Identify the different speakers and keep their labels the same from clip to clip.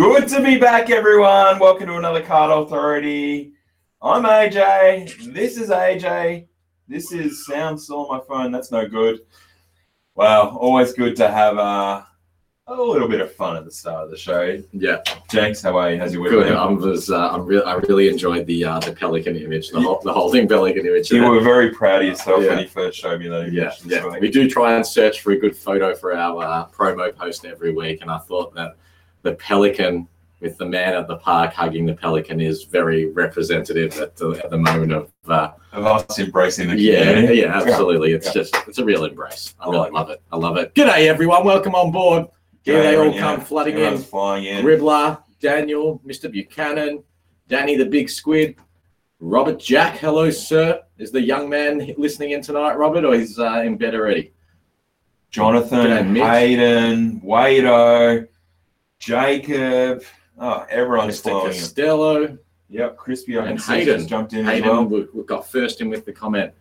Speaker 1: Good to be back, everyone. Welcome to another Card Authority. I'm AJ. This is AJ. This is sound still on my phone. That's no good. Well, always good to have uh, a little bit of fun at the start of the show.
Speaker 2: Yeah,
Speaker 1: Jenks, how are you? How's your week?
Speaker 2: good. I was, uh, I'm re- I really enjoyed the uh, the pelican image, the, hol- the holding pelican image.
Speaker 1: You were very proud of yourself when you first showed me that image.
Speaker 2: yeah, yeah.
Speaker 1: week.
Speaker 2: We do try and search for a good photo for our uh, promo post every week, and I thought that the pelican with the man at the park hugging the pelican is very representative at the, at the moment of. Uh,
Speaker 1: Of us embracing the
Speaker 2: yeah,
Speaker 1: community.
Speaker 2: yeah, absolutely. It's
Speaker 1: Yeah.
Speaker 2: just it's a real embrace. I really love it. I love it. G'day everyone, welcome on board. Here they all
Speaker 1: Everyone,
Speaker 2: come
Speaker 1: yeah.
Speaker 2: flooding in.
Speaker 1: Flying in.
Speaker 2: Ribbler, Daniel, Mr. Buchanan, Danny the Big Squid, Robert Jack. Hello, sir. Is the young man listening in tonight, Robert, or he's uh, in bed already?
Speaker 1: Jonathan,
Speaker 2: G'day.
Speaker 1: Hayden, Wado, Jacob. Oh, everyone's
Speaker 2: Mr.
Speaker 1: flowing. in.
Speaker 2: Costello,
Speaker 1: Yep, Crispy. I can
Speaker 2: And
Speaker 1: see
Speaker 2: Hayden.
Speaker 1: just jumped in as
Speaker 2: Hayden,
Speaker 1: well.
Speaker 2: we, we got first in with the comment.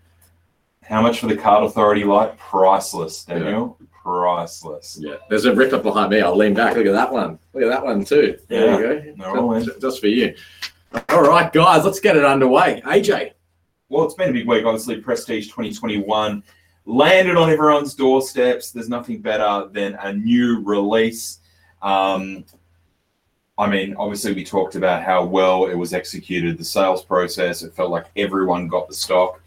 Speaker 1: How much for the card authority light? Priceless, Daniel. Priceless.
Speaker 2: Yeah, there's a ripper behind me. I'll lean back. Look at that one. Look at that one too. There you
Speaker 1: they're
Speaker 2: go.
Speaker 1: all in.
Speaker 2: Just, just for you. All right, guys, let's get it underway. AJ,
Speaker 1: Well, it's been a big week. Obviously, Prestige 2021 landed on everyone's doorsteps. There's nothing better than a new release. Um, I mean, obviously, we talked about how well it was executed, the sales process. It felt like everyone got the stock.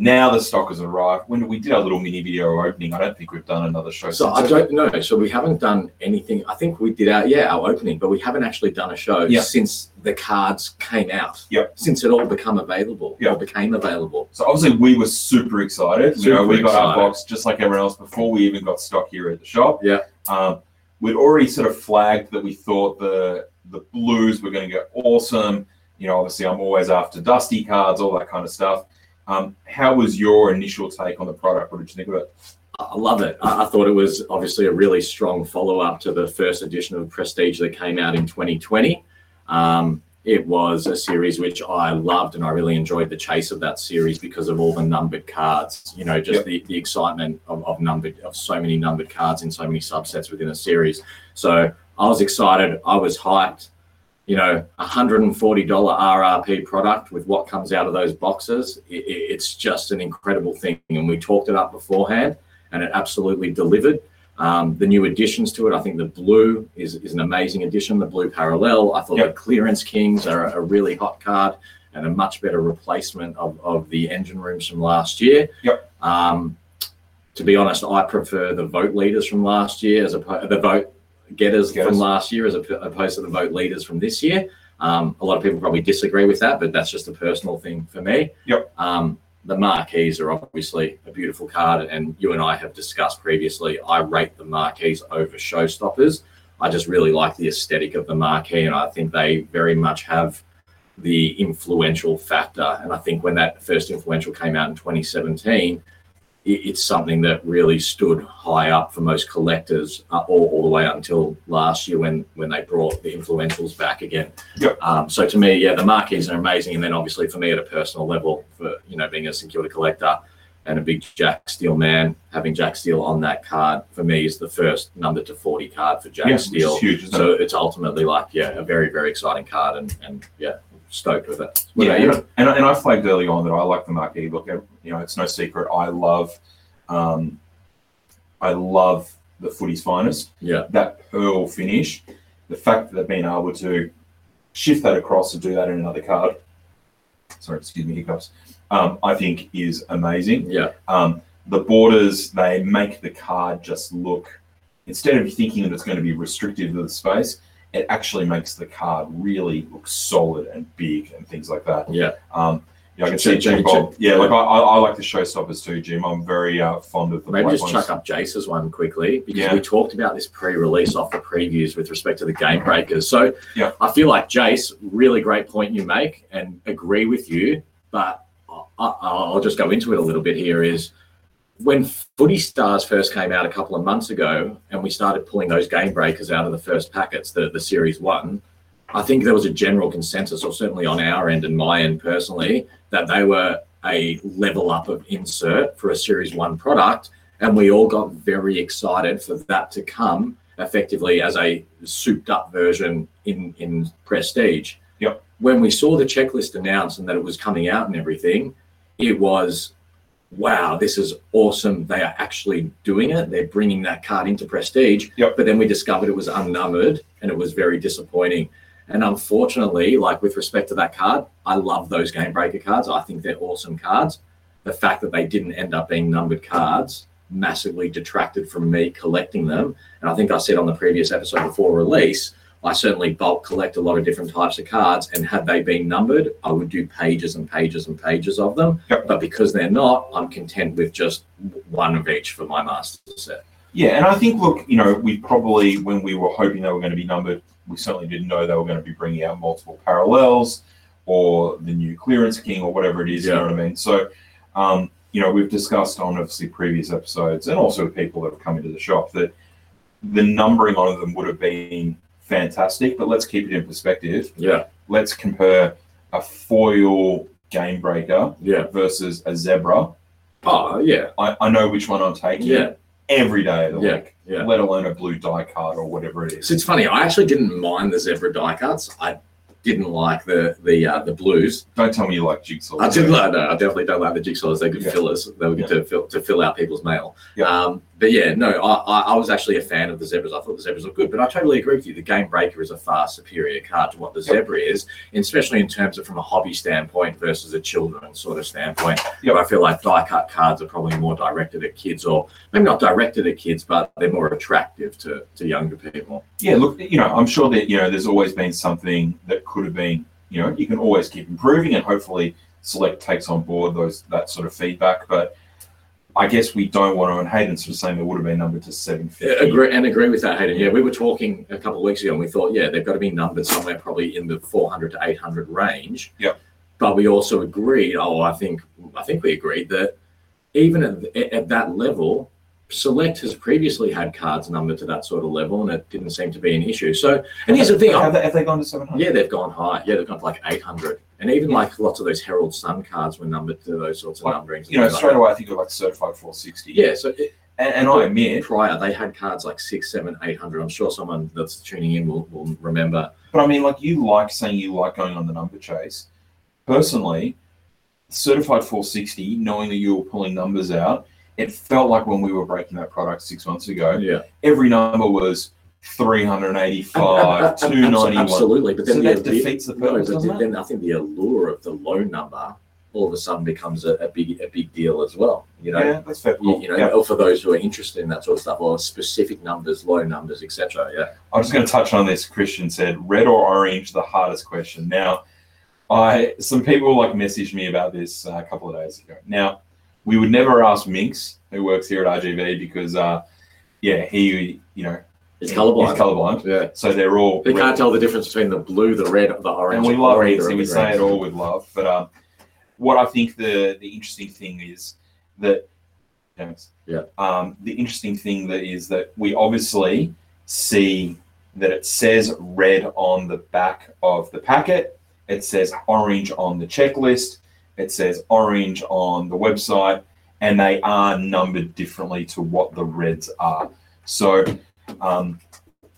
Speaker 1: Now the stock has arrived. When we did our little mini video opening, I don't think we've done another show.
Speaker 2: So I don't know. So we haven't done anything. I think we did our yeah our opening, but we haven't actually done a show
Speaker 1: Yeah.
Speaker 2: since the cards came out.
Speaker 1: Yep.
Speaker 2: Since it all become available. Yeah. Became available.
Speaker 1: So obviously we were super excited. you know,
Speaker 2: Super
Speaker 1: we got our box just like everyone else before we even got stock here at the shop.
Speaker 2: Yeah.
Speaker 1: Um, we'd already sort of flagged that we thought the the blues were going to get awesome. You know, obviously I'm always after dusty cards, all that kind of stuff. Um, how was your initial take on the product? What did you think of it?
Speaker 2: I love it. I, I thought it was obviously a really strong follow up to the first edition of Prestige that came out in 2020. Um, it was a series which I loved and I really enjoyed the chase of that series because of all the numbered cards. You know, just
Speaker 1: Yep.
Speaker 2: the, the excitement of, of numbered of so many numbered cards in so many subsets within a series. So I was excited. I was hyped. You know, $140 RRP product with what comes out of those boxes. i i- it's just an incredible thing. And we talked it up beforehand and it absolutely delivered. Um, the new additions to it, I think the blue is, is an amazing addition. The blue parallel, I thought the clearance kings are a really hot card and a much better replacement of, of the engine rooms from last year.
Speaker 1: Yep.
Speaker 2: Um, to be honest, I prefer the vote leaders from last year as opposed the vote getters,
Speaker 1: Getters.
Speaker 2: from last year as opposed to the vote leaders from this year. Um, a lot of people probably disagree with that, but that's just a personal thing for me. The marquees are obviously a beautiful card, and you and I have discussed previously. I rate the marquees over showstoppers. I just really like the aesthetic of the marquee, and I think they very much have the influential factor. And I think when that first influential came out in 2017, it, it's something that really stood high up for most collectors uh, all, all the way up until last year when when they brought the influentials back again.
Speaker 1: Yep.
Speaker 2: Um, so to me, yeah, the marquees are amazing, and then obviously for me at a personal level, for you know being a security collector and a big Jack Steele man, having Jack Steele on that card for me is the first number to 40 card for Jack
Speaker 1: Yeah, which Steele. huge,
Speaker 2: So
Speaker 1: it?
Speaker 2: it's ultimately like, yeah, a very, very exciting card and, and yeah, stoked with it. What
Speaker 1: Yeah, and, and, I flagged early on that I like the marquee. Look, you know, it's no secret. I love, um, I love the footy's finest.
Speaker 2: Yeah.
Speaker 1: That pearl finish, the fact that they've been able to shift that across and do that in another card. Sorry, excuse me, hiccups. Um, I think is amazing.
Speaker 2: Yeah.
Speaker 1: Um, the borders they make the card just look instead of thinking that it's going to be restrictive to the space, it actually makes the card really look solid and big and things like that.
Speaker 2: Yeah.
Speaker 1: Um, yeah, I can see Jim Bob. Yeah, like I, I, like the showstoppers too, Jim. I'm very uh, fond of the
Speaker 2: Maybe just
Speaker 1: ones.
Speaker 2: chuck up Jace's one quickly because
Speaker 1: Yeah.
Speaker 2: we talked about this pre-release off the previews with respect to the game breakers. So
Speaker 1: Yeah.
Speaker 2: I feel like Jace, really great point you make and agree with you, but I, I- I'll just go into it a little bit here is when Footy Stars first came out a couple of months ago and we started pulling those game breakers out of the first packets, the, the series one, I think there was a general consensus, or certainly on our end and my end personally, that they were a level up of insert for a series one product. And we all got very excited for that to come effectively as a souped up version in in Prestige.
Speaker 1: Yep.
Speaker 2: When we saw the checklist announced and that it was coming out and everything, it was wow, this is awesome. They are actually doing it. They're bringing that card into Prestige.
Speaker 1: Yep.
Speaker 2: But then we discovered it was unnumbered and it was very disappointing. And unfortunately, like with respect to that card, I love those game breaker cards. I think they're awesome cards. The fact that they didn't end up being numbered cards massively detracted from me collecting them. And I think I said on the previous episode before release, I certainly bulk collect a lot of different types of cards. And had they been numbered, I would do pages and pages and pages of them.
Speaker 1: Yep.
Speaker 2: But because they're not, I'm content with just one of each for my master set.
Speaker 1: Yeah, and I think, look, you know, we probably, when we were hoping they were going to be numbered, we certainly didn't know they were going to be bringing out multiple parallels or the new clearance king or whatever it is. You know what I mean? So, um, you know, we've discussed on obviously previous episodes and also people that have come into the shop that the numbering on them would have been fantastic. But let's keep it in perspective.
Speaker 2: Yeah.
Speaker 1: Let's compare a foil game breaker
Speaker 2: Yeah.
Speaker 1: versus a zebra.
Speaker 2: Oh, yeah.
Speaker 1: I, I know which one I'm taking
Speaker 2: Yeah.
Speaker 1: every day of the
Speaker 2: Yeah.
Speaker 1: week,
Speaker 2: Yeah.
Speaker 1: let alone a blue die card or whatever it is.
Speaker 2: So it's funny. I actually didn't mind the zebra die cards. I didn't like the the uh, the blues.
Speaker 1: Don't tell me you like jigsaw.
Speaker 2: I didn't like. No, I definitely don't like the jigsaws. They're good
Speaker 1: Yeah.
Speaker 2: fillers. They were good to fill to fill out people's mail.
Speaker 1: Yeah.
Speaker 2: Um, but yeah, no, I, I, I was actually a fan of the zebras. I thought the zebras looked good. But I totally agree with you. The game breaker is a far superior card to what the
Speaker 1: Yep.
Speaker 2: zebra is, especially in terms of from a hobby standpoint versus a children's sort of standpoint.
Speaker 1: Yep.
Speaker 2: Where I feel like die cut cards are probably more directed at kids, or maybe not directed at kids, but they're more attractive to to younger people.
Speaker 1: Yeah, look, you know, I'm sure that you know there's always been something that could have been. You know, you can always keep improving, and hopefully, Select takes on board those that sort of feedback. But I guess we don't want to. And Hayden's sort of saying they would have been numbered to 750.
Speaker 2: Agree and agree with that, Hayden. Yeah, we were talking a couple of weeks ago, and we thought, yeah, they've got to be numbered somewhere probably in the 400 to 800 range.
Speaker 1: Yep.
Speaker 2: But we also agreed. Oh, I think I think we agreed that even at, at that level, Select has previously had cards numbered to that sort of level, and it didn't seem to be an issue. So, and here's the thing.
Speaker 1: Have they, have they gone to 700?
Speaker 2: Yeah, they've gone high. Yeah, they've gone to like 800. And even like lots of those Herald Sun cards were numbered to those sorts of
Speaker 1: Like,
Speaker 2: numberings.
Speaker 1: You know,
Speaker 2: things like
Speaker 1: straight away I think of like certified 460.
Speaker 2: Yeah, so it,
Speaker 1: and, and I admit,
Speaker 2: prior they had cards like six, seven, eight hundred. I'm sure someone that's tuning in will, will remember.
Speaker 1: But I mean, like you like saying you like going on the number chase. Personally, certified 460, knowing that you were pulling numbers out, it felt like when we were breaking that product six months ago,
Speaker 2: Yeah,
Speaker 1: every number was 385, 291.
Speaker 2: Absolutely, but then
Speaker 1: So
Speaker 2: the,
Speaker 1: that defeats the
Speaker 2: no,
Speaker 1: purpose,
Speaker 2: but
Speaker 1: doesn't it?
Speaker 2: then I think the allure of the low number all of a sudden becomes a, a big a big deal as well. You know,
Speaker 1: yeah, that's fair.
Speaker 2: you, you know,
Speaker 1: Yeah.
Speaker 2: or for those who are interested in that sort of stuff, or specific numbers, low numbers, etc. Yeah,
Speaker 1: I'm just going to touch on this. Christian said, "Red or orange?" The hardest question. Now, I some people like messaged me about this uh, a couple of days ago. Now, we would never ask Minx, who works here at RGV, because uh, yeah, he you know
Speaker 2: it's colorblind.
Speaker 1: He's colorblind,
Speaker 2: yeah,
Speaker 1: so they're all.
Speaker 2: they can't tell the difference between the blue, the red, the orange,
Speaker 1: and we love
Speaker 2: either
Speaker 1: Minx,
Speaker 2: of
Speaker 1: and we
Speaker 2: the
Speaker 1: say it all with love. But um, what I think the the interesting thing is that, yes,
Speaker 2: Yeah.
Speaker 1: um, the interesting thing that is that we obviously see that it says red on the back of the packet. It says orange on the checklist. It says orange on the website, and they are numbered differently to what the reds are. So, um,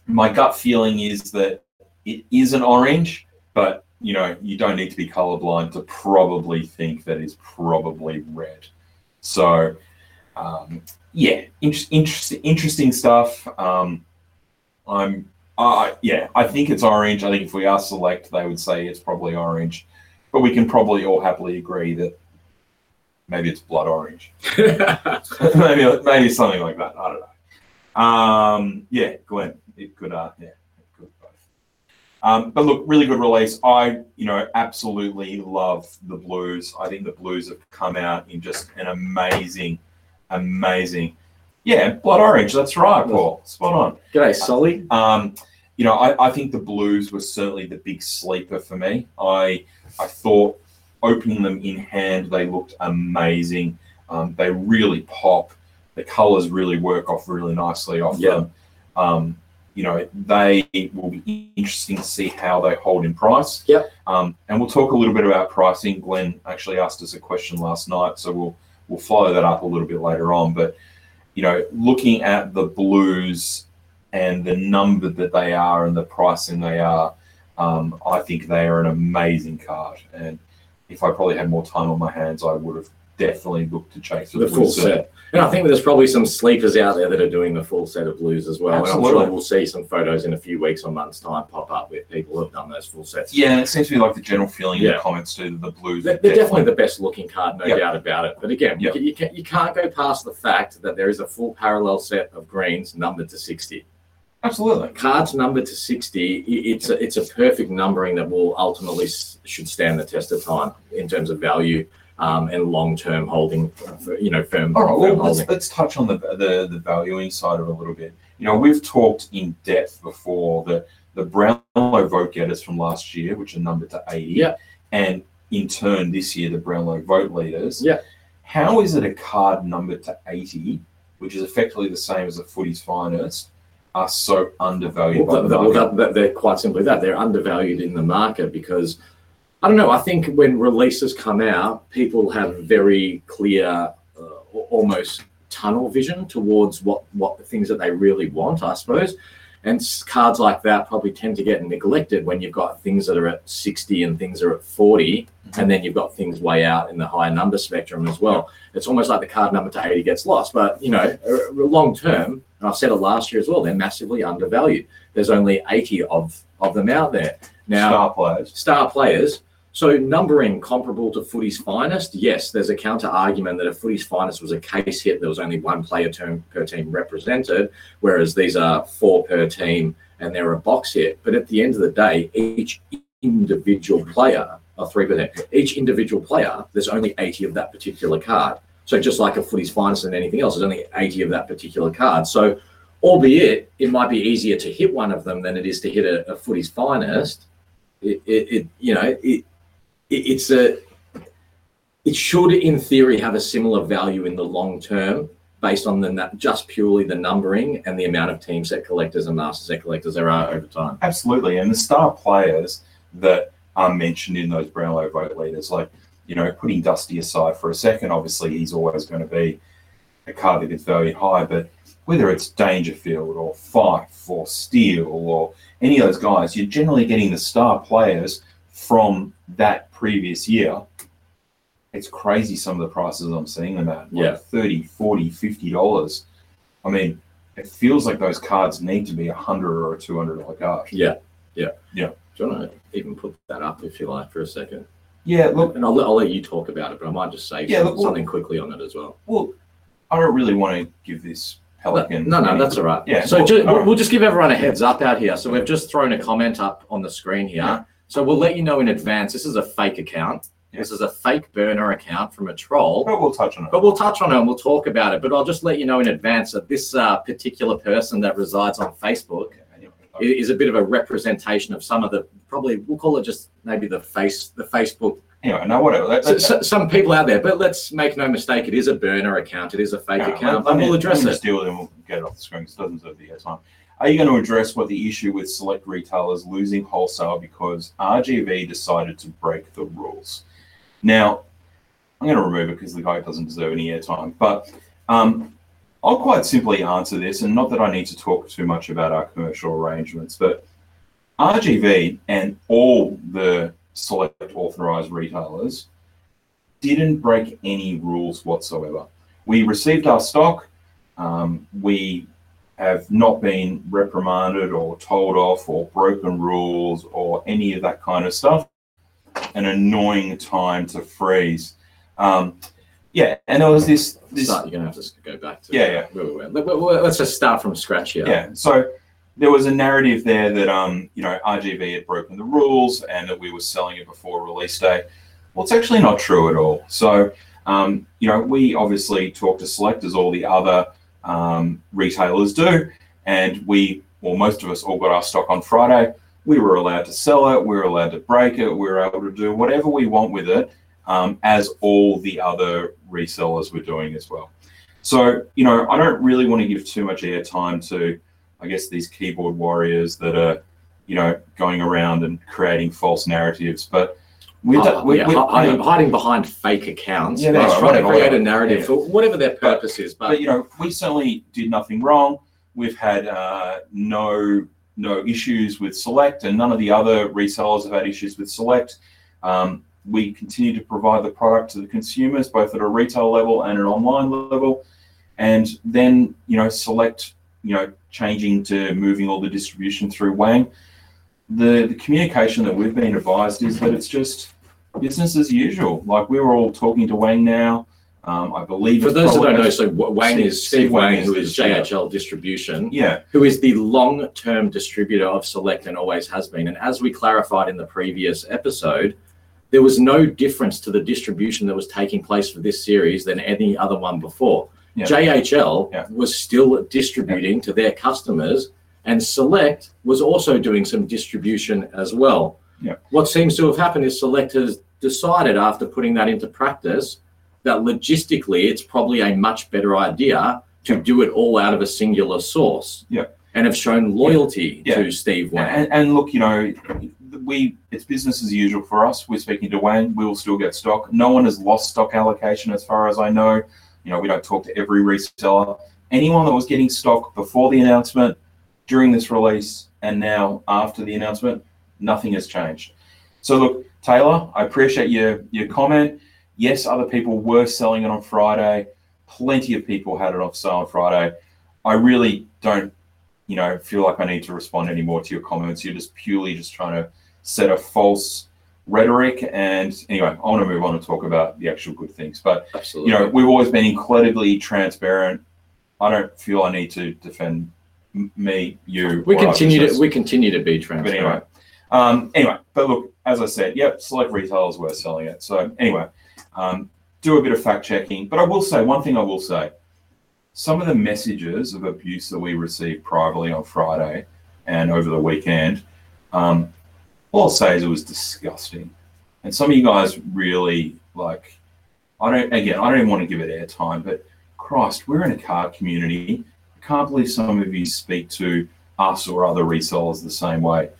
Speaker 1: my gut feeling is that it is an orange, but you know, you don't need to be colorblind to probably think that it's probably red. So, um, yeah, inter- interesting, stuff. Um, I'm, uh, yeah, I think it's orange. I think if we are select, they would say it's probably orange, but we can probably all happily agree that maybe it's blood orange. maybe, maybe something like that. I don't know. Um, yeah, Glenn, it could, uh, yeah, it could both. Um, but look, really good release. I, you know, absolutely love the blues. I think the blues have come out in just an amazing, amazing. Yeah, blood orange. That's right, Paul. Spot on.
Speaker 2: G'day, Solly.
Speaker 1: Um, you know, I, I think the blues were certainly the big sleeper for me. I I thought opening them in hand, they looked amazing. Um, they really pop. The colors really work off really nicely off
Speaker 2: Yeah.
Speaker 1: them. Um, you know, they will be interesting to see how they hold in price.
Speaker 2: Yep.
Speaker 1: Um, and we'll talk a little bit about pricing. Glenn actually asked us a question last night, so we'll we'll follow that up a little bit later on. But you know, looking at the blues and the number that they are and the pricing they are, um, I think they are an amazing card. And if I probably had more time on my hands, I would have definitely looked to chase
Speaker 2: the full set. And I think there's probably some sleepers out there that are doing the full set of blues as well.
Speaker 1: Absolutely.
Speaker 2: And I'm sure we'll see some photos in a few weeks or months' time pop up with people who've done those full sets.
Speaker 1: Yeah, it seems to be like the general feeling in the comments too that the blues.
Speaker 2: They're,
Speaker 1: are
Speaker 2: they're definitely the best looking card, no
Speaker 1: Yep.
Speaker 2: doubt about it. But again,
Speaker 1: Yep.
Speaker 2: you, you, can, you can't go past the fact that there is a full parallel set of greens numbered to 60.
Speaker 1: Absolutely.
Speaker 2: Cards numbered to 60, it's a, it's a perfect numbering that will ultimately s- should stand the test of time in terms of value um, and long term holding, for, you know, firm,
Speaker 1: All right, well,
Speaker 2: firm
Speaker 1: let's,
Speaker 2: holding.
Speaker 1: let's touch on the, the the valuing side of it a little bit. You know, we've talked in depth before the the Brownlow vote getters from last year, which are numbered to eighty,
Speaker 2: Yeah.
Speaker 1: and in turn this year the Brownlow vote leaders.
Speaker 2: Yeah.
Speaker 1: How is it a card numbered to eighty, which is effectively the same as a footy's finest, are so undervalued
Speaker 2: Well,
Speaker 1: the
Speaker 2: that-
Speaker 1: market?
Speaker 2: that- that- they're quite simply that they're undervalued in the market because I don't know. I think when releases come out, people have very clear, uh, almost tunnel vision towards what what the things that they really want, I suppose. And cards like that probably tend to get neglected when you've got things that are at 60 and things are at 40, and then you've got things way out in the higher number spectrum as well. It's almost like the card number to 80 gets lost. But, you know, uh, long term, and I've said it last year as well, they're massively undervalued. There's only 80 of, of them out there. Now,
Speaker 1: Star players.
Speaker 2: star players. So numbering comparable to footy's finest, yes, there's a counter argument that if footy's finest was a case hit, there was only one player term per team represented, whereas these are four per team and they're a box hit. But at the end of the day, each individual player, or three per team, each individual player, there's only 80 of that particular card. So just like a footy's finest and anything else, there's only 80 of that particular card. So albeit it might be easier to hit one of them than it is to hit a, a footy's finest, it, it, it you know it it's a it should in theory have a similar value in the long term based on the just purely the numbering and the amount of team set collectors and master set collectors there are over time.
Speaker 1: Absolutely. And the star players that are mentioned in those Brownlow vote leaders, like, you know, putting Dusty aside for a second, obviously he's always going to be a card that gets valued high, but whether it's Dangerfield or Fyfe or Steele or any of those guys, you're generally getting the star players from that previous year. It's crazy some of the prices I'm seeing them at. Like
Speaker 2: Yeah.
Speaker 1: 30, 40, 50 dollars. I mean, it feels like those cards need to be a hundred or a two hundred dollar card.
Speaker 2: Yeah, yeah,
Speaker 1: Yeah.
Speaker 2: Do you want to even put that up if you like for a second?
Speaker 1: Yeah, look,
Speaker 2: And I'll, let- I'll let you talk about it, but I might just say
Speaker 1: Yeah,
Speaker 2: some-
Speaker 1: look,
Speaker 2: something quickly on it as well.
Speaker 1: well, I don't really want to give this Pelican.
Speaker 2: No, no,
Speaker 1: any-
Speaker 2: that's all right.
Speaker 1: Yeah,
Speaker 2: So
Speaker 1: well, all
Speaker 2: we'll, we'll just give everyone a heads up out here. So we've just thrown a comment up on the screen here.
Speaker 1: Yeah.
Speaker 2: So we'll let you know in advance. This is a fake account. This is a fake burner account from a troll.
Speaker 1: But we'll touch on it.
Speaker 2: But we'll touch on it and we'll talk about it. But I'll just let you know in advance that this uh, particular person that resides on Facebook is a bit of a representation of some of the probably we'll call it just maybe the face the Facebook.
Speaker 1: Anyway, no, whatever. That,
Speaker 2: So,
Speaker 1: that,
Speaker 2: so, some people out there, but let's make no mistake, it is a burner account. It is a fake
Speaker 1: no,
Speaker 2: account,
Speaker 1: let-
Speaker 2: and we'll address it.
Speaker 1: deal with it and we'll get it off the screen because it doesn't deserve the airtime. Are you going to address what the issue with select retailers losing wholesale because RGV decided to break the rules? Now, I'm going to remove it because the guy doesn't deserve any airtime. But um, I'll quite simply answer this, and not that I need to talk too much about our commercial arrangements, but RGV and all the select authorized retailers didn't break any rules whatsoever. We received our stock. Um, we have not been reprimanded or told off or broken rules or any of that kind of stuff. An annoying time to freeze. Um, yeah, and there was this this
Speaker 2: Start, you're gonna have to go back to
Speaker 1: Yeah, yeah.
Speaker 2: where we went. Let- let- Let's just start from scratch here.
Speaker 1: yeah. So there was a narrative there that um, you know RGV had broken the rules and that we were selling it before release day. Well, it's actually not true at all. So um, you know, we obviously talked to selectors, all the other um, retailers do, and we, well, most of us all got our stock on Friday. We were allowed to sell it. We were allowed to break it. We were able to do whatever we want with it, um, as all the other resellers were doing as well. So you know, I don't really want to give too much airtime to I guess these keyboard warriors that are, you know, going around and creating false narratives. But we,
Speaker 2: Oh,
Speaker 1: we,
Speaker 2: yeah,
Speaker 1: we-
Speaker 2: hi- hiding,
Speaker 1: you know,
Speaker 2: hiding behind fake accounts.
Speaker 1: Yeah, that's
Speaker 2: trying to
Speaker 1: right,
Speaker 2: create a narrative
Speaker 1: Yeah.
Speaker 2: for whatever their purpose is. But,
Speaker 1: but you know, we certainly did nothing wrong. we've had uh, no no issues with Select, and none of the other resellers have had issues with Select. Um, we continue to provide the product to the consumers, both at a retail level and an online level. And then, you know, Select, you know, changing to moving all the distribution through Wang. The, the communication that we've been advised is that it's just business as usual. Like we were all talking to Wang now. Um, I believe
Speaker 2: For those that don't know, so Wang
Speaker 1: Steve-
Speaker 2: is
Speaker 1: Steve Wang
Speaker 2: Wang,
Speaker 1: is
Speaker 2: who
Speaker 1: distributor.
Speaker 2: JHL Distribution,
Speaker 1: yeah,
Speaker 2: who is the long-term distributor of Select and always has been. And as we clarified in the previous episode, there was no difference to the distribution that was taking place for this series than any other one before.
Speaker 1: Yeah.
Speaker 2: JHL
Speaker 1: Yeah.
Speaker 2: was still distributing to their customers, and Select was also doing some distribution as well.
Speaker 1: Yeah.
Speaker 2: What seems to have happened is Select has decided after putting that into practice that logistically it's probably a much better idea to do it all out of a singular source.
Speaker 1: Yeah.
Speaker 2: And have shown loyalty
Speaker 1: Yeah.
Speaker 2: to Steve Wang.
Speaker 1: And, and look, you know, we it's business as usual for us. We're speaking to Wang. We will still get stock. No one has lost stock allocation, as far as I know. You know, we don't talk to every reseller. Anyone that was getting stock before the announcement, during this release, and now after the announcement, nothing has changed. So look, Taylor, I appreciate your your comment. Yes, other people were selling it on Friday. Plenty of people had it off sale on Friday. I really don't you know, feel like I need to respond anymore to your comments. You're just purely just trying to set a false rhetoric. And anyway, I want to move on and talk about the actual good things. But
Speaker 2: Absolutely.
Speaker 1: you know, we've always been incredibly transparent. I don't feel I need to defend me, you.
Speaker 2: we continue to we continue to be transparent.
Speaker 1: But anyway, um, anyway, but look, as I said, yep, select retailers were selling it. So anyway, um, do a bit of fact checking. But I will say one thing. I will say, some of the messages of abuse that we received privately on Friday and over the weekend, um, all I'll say is it was disgusting. And some of you guys really like. I don't. Again, I don't even want to give it airtime, but Christ, we're in a car community. Can't believe some of you speak to us or other resellers the same way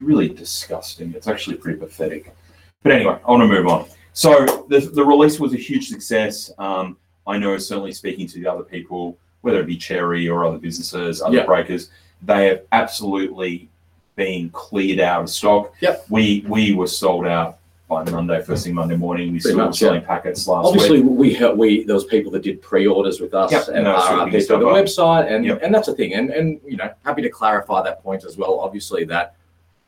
Speaker 1: really disgusting. It's actually pretty pathetic. But anyway, I want to move on. So the, the release was a huge success. Um, I know, certainly speaking to the other people, whether it be Cherry or other businesses, other
Speaker 2: Yeah.
Speaker 1: breakers, they have absolutely been cleared out of stock.
Speaker 2: Yep.
Speaker 1: We we were sold out by Monday, first thing Monday morning. We
Speaker 2: Pretty
Speaker 1: still were
Speaker 2: much,
Speaker 1: selling packets last
Speaker 2: Obviously,
Speaker 1: week.
Speaker 2: we heard, we there was people that did pre-orders with us
Speaker 1: Yep,
Speaker 2: and
Speaker 1: and they were
Speaker 2: RRP through the
Speaker 1: up.
Speaker 2: website, and
Speaker 1: Yep.
Speaker 2: and that's the thing. And and you know, happy to clarify that point as well. Obviously, that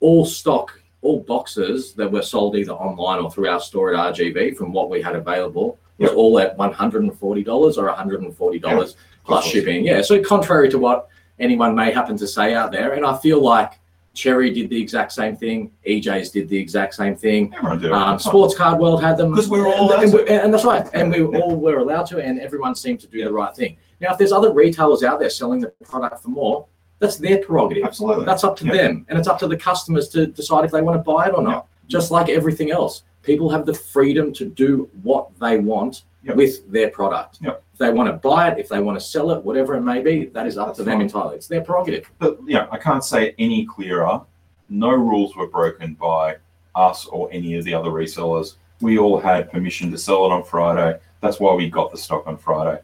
Speaker 2: all stock, all boxes that were sold either online or through our store at RGV, from what we had available, was
Speaker 1: Yep.
Speaker 2: all at one hundred and forty dollars or one hundred and forty dollars Plus shipping. Yeah. So contrary to what anyone may happen to say out there, and I feel like Cherry did the exact same thing. EJ's did the exact same thing.
Speaker 1: Everyone did.
Speaker 2: Um, Sports Card World had them
Speaker 1: 'Cause we were all allowed
Speaker 2: and,
Speaker 1: to.
Speaker 2: and that's right, and we all were allowed to, and everyone seemed to do the right thing. Now, if there's other retailers out there selling the product for more, that's their prerogative.
Speaker 1: Absolutely.
Speaker 2: That's up to
Speaker 1: Yeah.
Speaker 2: them, and it's up to the customers to decide if they want to buy it or not. Just like everything else, people have the freedom to do what they want with their product.
Speaker 1: Yep.
Speaker 2: They want to buy it, if they want to sell it, whatever it may be, that is up
Speaker 1: That's
Speaker 2: to them
Speaker 1: fine.
Speaker 2: entirely. It's their prerogative.
Speaker 1: but yeah, I can't say it any clearer. No rules were broken by us or any of the other resellers. We all had permission to sell it on Friday. That's why we got the stock on Friday.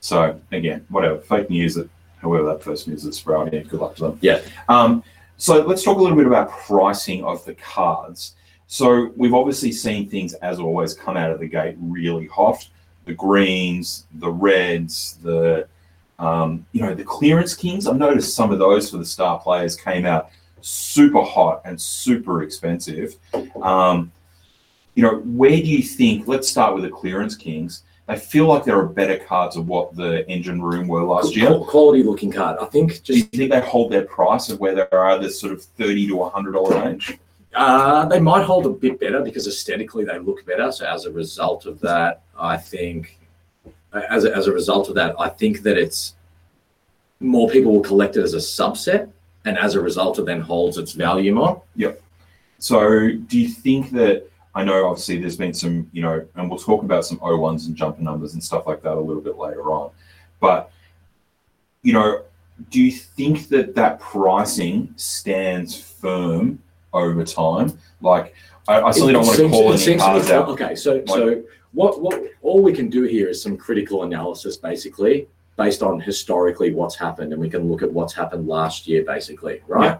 Speaker 1: So again, whatever fake news that whoever that person is that's sprouting good luck to them.
Speaker 2: Yeah.
Speaker 1: Um, so let's talk a little bit about pricing of the cards. So we've obviously seen things as always come out of the gate really hot. The greens, the reds, the um, you know, the clearance kings, I've noticed some of those for the star players came out super hot and super expensive. Um, you know, where do you think, let's start with the clearance kings. They feel like there are better cards of what the engine room were last year.
Speaker 2: Quality looking card. I think
Speaker 1: Do you think they hold their price of where they are this sort of 30 to $100 range?
Speaker 2: Uh, they might hold a bit better because aesthetically they look better. So as a result of that, I think, as a, as a result of that, I think that it's more people will collect it as a subset, and as a result, it then holds its value more. Yep.
Speaker 1: So do you think that I know obviously there's been some, you know, and we'll talk about some O1s and jumper numbers and stuff like that a little bit later on. But you know, do you think that that pricing stands firm over time? Like I, I certainly don't want to call
Speaker 2: it
Speaker 1: any cards out.
Speaker 2: Okay, so so what what all we can do here is some critical analysis, basically. based on historically what's happened, and we can look at what's happened last year, basically, right?
Speaker 1: Yeah.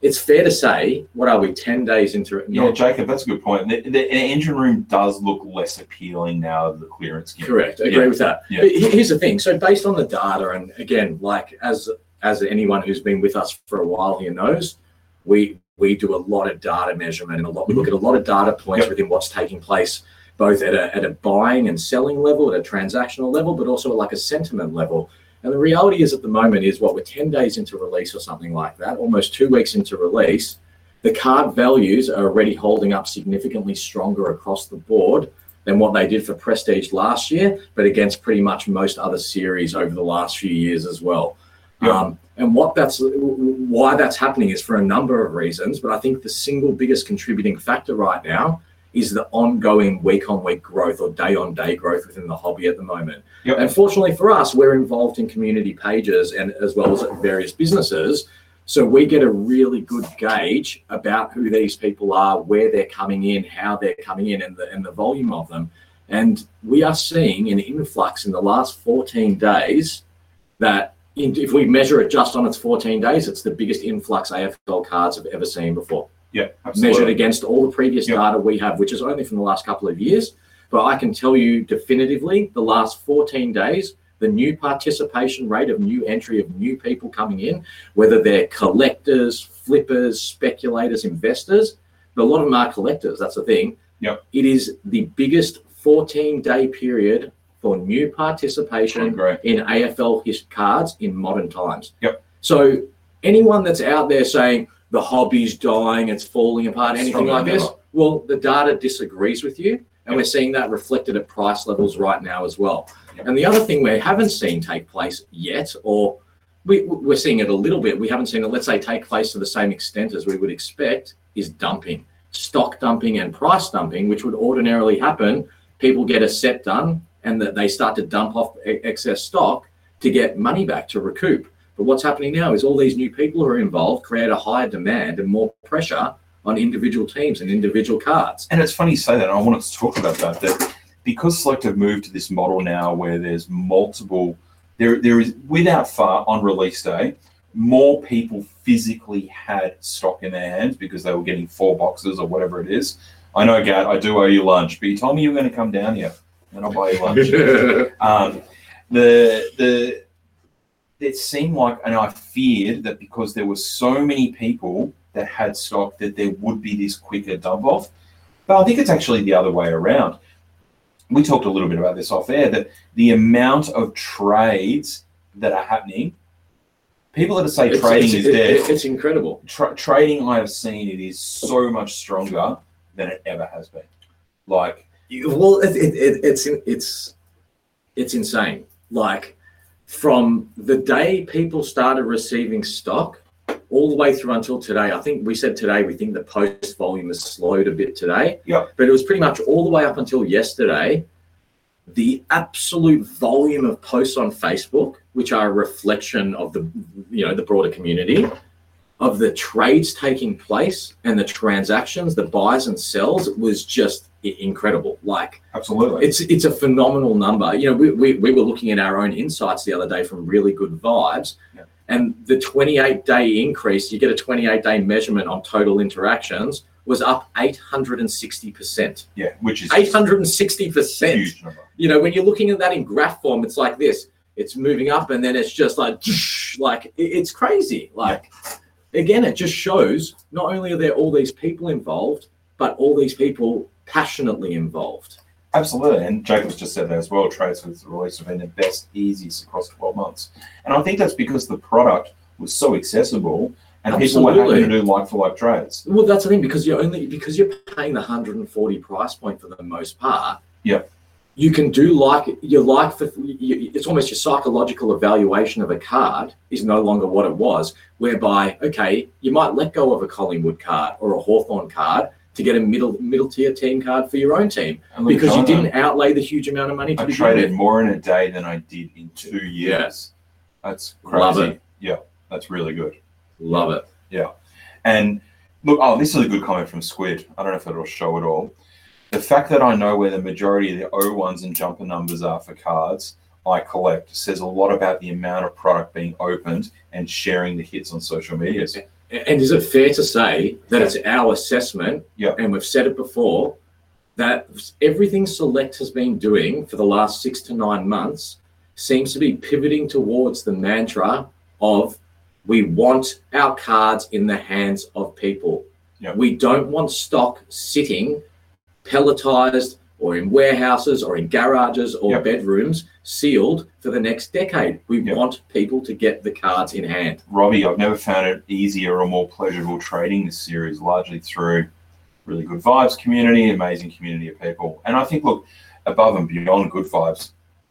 Speaker 2: It's fair to say, what are we, 10 days into it?
Speaker 1: Yeah, Jacob, that's a good point. The, the engine room does look less appealing now of the clearance gear.
Speaker 2: Correct. Agree
Speaker 1: Yeah.
Speaker 2: with that.
Speaker 1: Yeah.
Speaker 2: But here's the thing. So based on the data, and again, like as as anyone who's been with us for a while here knows, we we do a lot of data measurement and a lot. We look at a lot of data points
Speaker 1: Yep.
Speaker 2: within what's taking place, both at a at a buying and selling level, at a transactional level, but also like a sentiment level. And the reality is, at the moment, is what we're ten days into release or something like that, almost two weeks into release. The card values are already holding up significantly stronger across the board than what they did for Prestige last year, but against pretty much most other series over the last few years as well.
Speaker 1: Yeah.
Speaker 2: Um, and what that's why that's happening is for a number of reasons, but I think the single biggest contributing factor right now is the ongoing week on week growth or day on day growth within the hobby at the moment.
Speaker 1: Yep.
Speaker 2: And fortunately for us, we're involved in community pages and as well as various businesses. So we get a really good gauge about who these people are, where they're coming in, how they're coming in, and the and the volume of them. And we are seeing an influx in the last 14 days that if we measure it just on its 14 days, it's the biggest influx AFL cards have ever seen before
Speaker 1: Yeah, absolutely.
Speaker 2: measured against all the previous
Speaker 1: Yep.
Speaker 2: data we have, which is only from the last couple of years. But I can tell you definitively, the last 14 days, the new participation rate of new entry of new people coming in, whether they're collectors, flippers, speculators, investors, but a lot of them are collectors. That's the thing.
Speaker 1: Yep.
Speaker 2: It is the biggest 14 day period for new participation in AFL his cards in modern times.
Speaker 1: Yep.
Speaker 2: So anyone that's out there saying the hobby's dying, it's falling apart, anything like this, well, the data disagrees with you, and
Speaker 1: Yep.
Speaker 2: we're seeing that reflected at price levels right now as well.
Speaker 1: Yep.
Speaker 2: And the other thing we haven't seen take place yet, or we, we're seeing it a little bit, we haven't seen it, let's say, take place to the same extent as we would expect, is dumping, stock dumping and price dumping, which would ordinarily happen. People get a set done and that they start to dump off excess stock to get money back to recoup. But what's happening now is all these new people who are involved create a higher demand and more pressure on individual teams and individual cards.
Speaker 1: And it's funny you say that. I wanted to talk about that. That because Select have moved to this model now where there's multiple, there there is without far on release day, more people physically had stock in their hands because they were getting four boxes or whatever it is. I know, Gad, I do owe you lunch, but you told me you were going to come down here, and I'll buy you lunch. um, the the it seemed like, and I feared that because there were so many people that had stock, that there would be this quicker dump off. But I think it's actually the other way around. We talked a little bit about this off air that the amount of trades that are happening, people that say
Speaker 2: It's-
Speaker 1: trading
Speaker 2: it's-
Speaker 1: is dead.
Speaker 2: it- it's incredible.
Speaker 1: Tra- trading, I have seen it is so much stronger than it ever has been. Like,
Speaker 2: Well, it, it, it, it's it's it's insane. Like from the day people started receiving stock, all the way through until today. I think we said today we think the post volume has slowed a bit today.
Speaker 1: Yeah.
Speaker 2: But it was pretty much all the way up until yesterday. The absolute volume of posts on Facebook, which are a reflection of the you know the broader community, of the trades taking place and the transactions, the buys and sells, was just incredible. Like
Speaker 1: absolutely.
Speaker 2: it's it's a phenomenal number. You know, we, we, we were looking at our own insights the other day from really good vibes.
Speaker 1: Yeah.
Speaker 2: And the 28 day increase, you get a 28 day measurement on total interactions, was up 860%.
Speaker 1: yeah, which is
Speaker 2: 860%.
Speaker 1: huge number.
Speaker 2: You know, when you're looking at that in graph form, it's like this it's moving up and then it's just like, like it's crazy. Like, again, it just shows not only are there all these people involved, but all these people passionately involved.
Speaker 1: Absolutely, and Jacob's just said that as well. Trades with the release have been the best, easiest across 12 months. And I think that's because the product was so accessible and people were happy to do like for like trades.
Speaker 2: Well, that's the thing because you're only because you're paying the 140 price point for the most part.
Speaker 1: Yeah.
Speaker 2: You can do like your like for you, it's almost your psychological evaluation of a card is no longer what it was. Whereby, okay, you might let go of a Collingwood card or a Hawthorn card to get a middle middle tier team card for your own team
Speaker 1: look,
Speaker 2: because you didn't outlay the huge amount of money to
Speaker 1: I traded
Speaker 2: with.
Speaker 1: more in a day than I did in two
Speaker 2: Yeah.
Speaker 1: years. That's crazy.
Speaker 2: Love it.
Speaker 1: Yeah, that's really good.
Speaker 2: Love it.
Speaker 1: Yeah, and look, oh, this is a good comment from Squid. I don't know if it'll show at all. The fact that I know where the majority of the O1s and jumper numbers are for cards I collect says a lot about the amount of product being opened and sharing the hits on social medias.
Speaker 2: And is it fair to say that it's our assessment,
Speaker 1: Yeah.
Speaker 2: and we've said it before, that everything Select has been doing for the last six to nine months seems to be pivoting towards the mantra of we want our cards in the hands of people.
Speaker 1: Yeah.
Speaker 2: We don't want stock sitting pelletized or in warehouses or in garages or
Speaker 1: Yeah.
Speaker 2: bedrooms sealed for the next decade. We
Speaker 1: Yeah.
Speaker 2: want people to get the cards in hand.
Speaker 1: Robbie, I've never found it easier or more pleasurable trading this series, largely through really good vibes community, amazing community of people. And I think, look, above and beyond good vibes,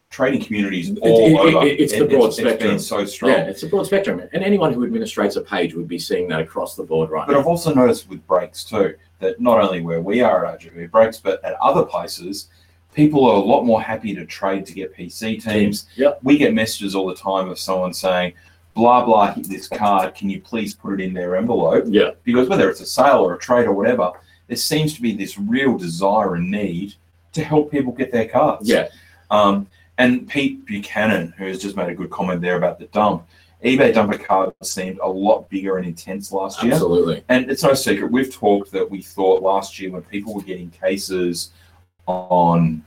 Speaker 1: trading communities all
Speaker 2: it- it-
Speaker 1: over.
Speaker 2: it's the broad
Speaker 1: it's
Speaker 2: spectrum.
Speaker 1: been so strong.
Speaker 2: Yeah, it's a broad spectrum. And anyone who administrates a page would be seeing that across the board right
Speaker 1: But
Speaker 2: now.
Speaker 1: I've also noticed with breaks too that not only where we are at RGV breaks, but at other places, people are a lot more happy to trade to get PC teams.
Speaker 2: Yep.
Speaker 1: We get messages all the time of someone saying, blah, blah, hit this card. Can you please put it in their envelope?
Speaker 2: Yeah,
Speaker 1: Because whether it's a sale or a trade or whatever, there seems to be this real desire and need to help people get their cards.
Speaker 2: yeah,
Speaker 1: Um, and Pete Buchanan, who has just made a good comment there about the dump, eBay dumper cards seemed a lot bigger and intense last year.
Speaker 2: absolutely.
Speaker 1: And it's no secret, we've talked that we thought last year when people were getting cases on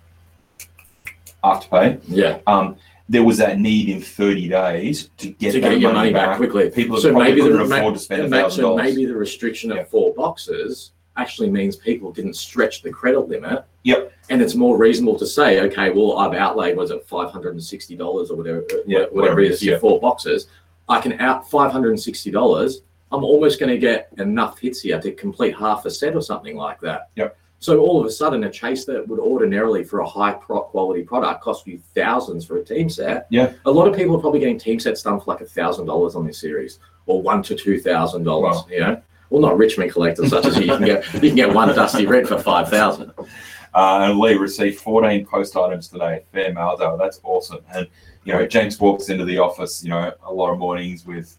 Speaker 1: Afterpay,
Speaker 2: Yeah,
Speaker 1: um, there was that need in 30 days to get,
Speaker 2: to
Speaker 1: that
Speaker 2: get your money back quickly.
Speaker 1: People
Speaker 2: So maybe the
Speaker 1: afford to spend
Speaker 2: ma-
Speaker 1: $1,000.
Speaker 2: so maybe the restriction of
Speaker 1: Yeah.
Speaker 2: four boxes actually means people didn't stretch the credit limit.
Speaker 1: Yep.
Speaker 2: And it's more reasonable to say, okay, well, I've outlaid was it five hundred and sixty dollars or whatever,
Speaker 1: Yeah,
Speaker 2: whatever,
Speaker 1: whatever
Speaker 2: it is
Speaker 1: yeah.
Speaker 2: four boxes. I can out five hundred and sixty dollars. I'm almost going to get enough hits here to complete half a set or something like that.
Speaker 1: Yep.
Speaker 2: So all of a sudden, a chase that would ordinarily for a high quality product cost you thousands for a team set.
Speaker 1: Yeah.
Speaker 2: A lot of people are probably getting team sets done for like a thousand dollars on this series, or one to two thousand dollars.
Speaker 1: Wow.
Speaker 2: You know, well, not Richmond collectors such as you, you can get. You can get one dusty red for five thousand.
Speaker 1: Uh, and Lee received 14 post items today. Fair mail, though. That's awesome. And, you know, James walks into the office, you know, a lot of mornings with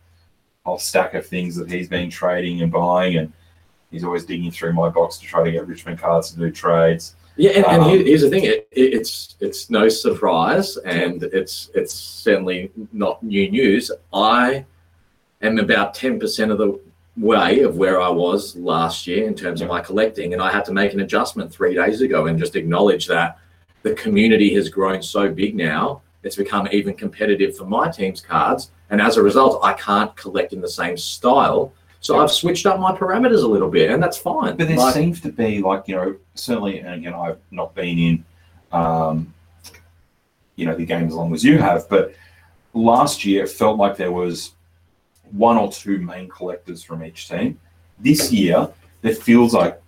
Speaker 1: a whole stack of things that he's been trading and buying. And he's always digging through my box to try to get Richmond cards to do trades.
Speaker 2: Yeah, and, and
Speaker 1: Um,
Speaker 2: here- here's the thing: it, it, it's it's no surprise, and it's it's certainly not new news. I am about ten percent of the way of where I was last year in terms of my collecting, and I had to make an adjustment three days ago and just acknowledge that the community has grown so big now. It's become even competitive for my team's cards, and as a result, I can't collect in the same style. So I've switched up my parameters a little bit, and that's fine.
Speaker 1: But there
Speaker 2: Like-
Speaker 1: seems to be, like, you know, certainly, and again, I've not been in, um, you know, the game as long as you have, but last year it felt like there was one or two main collectors from each team. This year, it feels like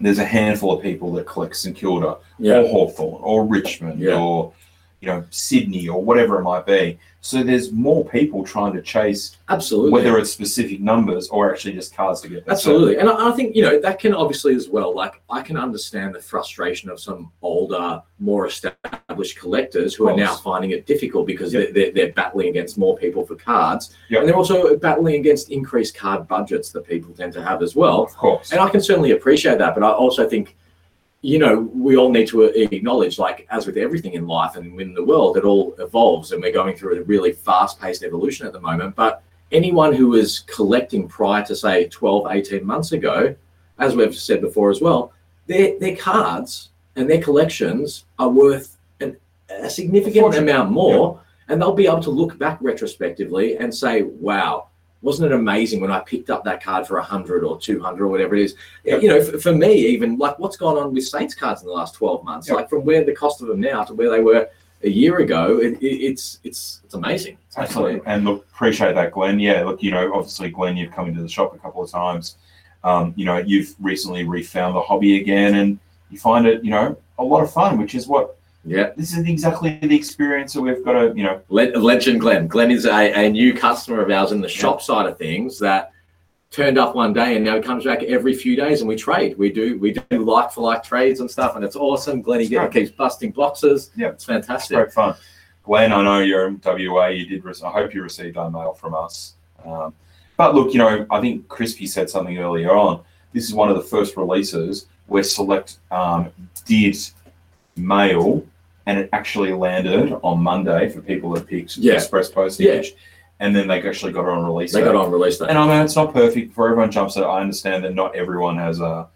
Speaker 1: there's a handful of people that collect St Kilda
Speaker 2: yeah.
Speaker 1: or Hawthorn or Richmond
Speaker 2: Yeah.
Speaker 1: or, you know, Sydney or whatever it might be. So there's more people trying to chase
Speaker 2: Absolutely.
Speaker 1: whether it's specific numbers or actually just cards to get.
Speaker 2: Absolutely. And I, I think, you know, that can obviously as well, like, I can understand the frustration of some older, more established collectors who are now finding it difficult because
Speaker 1: Yep.
Speaker 2: they're, they're, they're battling against more people for cards.
Speaker 1: Yep.
Speaker 2: And they're also battling against increased card budgets that people tend to have as well.
Speaker 1: Of course.
Speaker 2: And I can certainly appreciate that, but I also think, you know, we all need to acknowledge, like, as with everything in life and in the world, it all evolves, and we're going through a really fast-paced evolution at the moment. But anyone who was collecting prior to, say, 12, 18 months ago, as we've said before as well, their their cards and their collections are worth an, a significant amount more, and they'll be able to look back retrospectively and say, "Wow." Wasn't it amazing when I picked up that card for 100 or 200 or whatever it is?
Speaker 1: Yep.
Speaker 2: You know, for, for me, even like what's gone on with Saints cards in the last 12 months,
Speaker 1: Yep.
Speaker 2: like from where the cost of them now to where they were a year ago, it, it, it's it's it's amazing. It's
Speaker 1: Absolutely. And look, appreciate that, Glenn. Yeah, look, you know, obviously, Glenn, you've come into the shop a couple of times. Um, you know, you've recently refound the hobby again and you find it, you know, a lot of fun, which is what
Speaker 2: Yeah.
Speaker 1: this is exactly the experience that we've got to, you know,
Speaker 2: Le- Legend Glenn. Glenn is a, a new customer of ours in the shop side of things that turned up one day and now he comes back every few days and we trade. We do we do like for like trades and stuff and it's awesome. Glenn he
Speaker 1: It's
Speaker 2: keeps busting boxes.
Speaker 1: Yeah.
Speaker 2: It's fantastic.
Speaker 1: Great fun. Glenn, I know you're in WA. You did. Re- I hope you received our mail from us. Um, but look, you know, I think Crispy said something earlier on. This is one of the first releases where Select um, did mail and it actually landed on Monday for people that picked
Speaker 2: Yeah.
Speaker 1: Express postage, and then they actually got it on release.
Speaker 2: They
Speaker 1: date.
Speaker 2: got on release day.
Speaker 1: And I mean, it's not perfect for everyone. Jumps it. I understand that not everyone has a,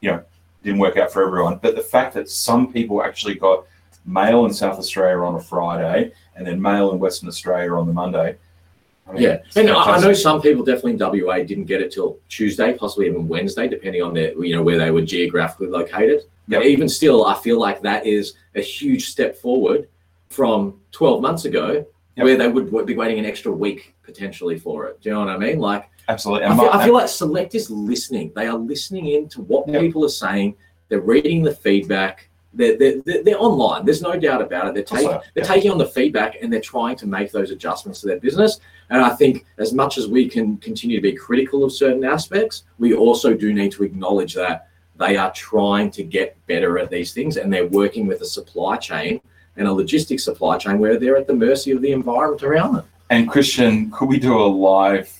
Speaker 1: you know, didn't work out for everyone. But the fact that some people actually got mail in South Australia on a Friday and then mail in Western Australia on the Monday. I mean,
Speaker 2: Yeah, and I, I know some people definitely in WA didn't get it till Tuesday, possibly even Wednesday, depending on their you know where they were geographically located. But even still, I feel like that is a huge step forward from 12 months ago,
Speaker 1: Yep.
Speaker 2: where they would, would be waiting an extra week potentially for it. Do you know what I mean? Like
Speaker 1: absolutely.
Speaker 2: I feel, I feel like Select is listening. They are listening in to what
Speaker 1: Yep.
Speaker 2: people are saying. They're reading the feedback. They're, they're, they're, online. There's no doubt about it. They're, taking
Speaker 1: Also,
Speaker 2: they're
Speaker 1: yeah.
Speaker 2: taking on the feedback and they're trying to make those adjustments to their business. And I think as much as we can continue to be critical of certain aspects, we also do need to acknowledge that they are trying to get better at these things and they're working with a supply chain and a logistics supply chain where they're at the mercy of the environment around them.
Speaker 1: And Christian, could we do a live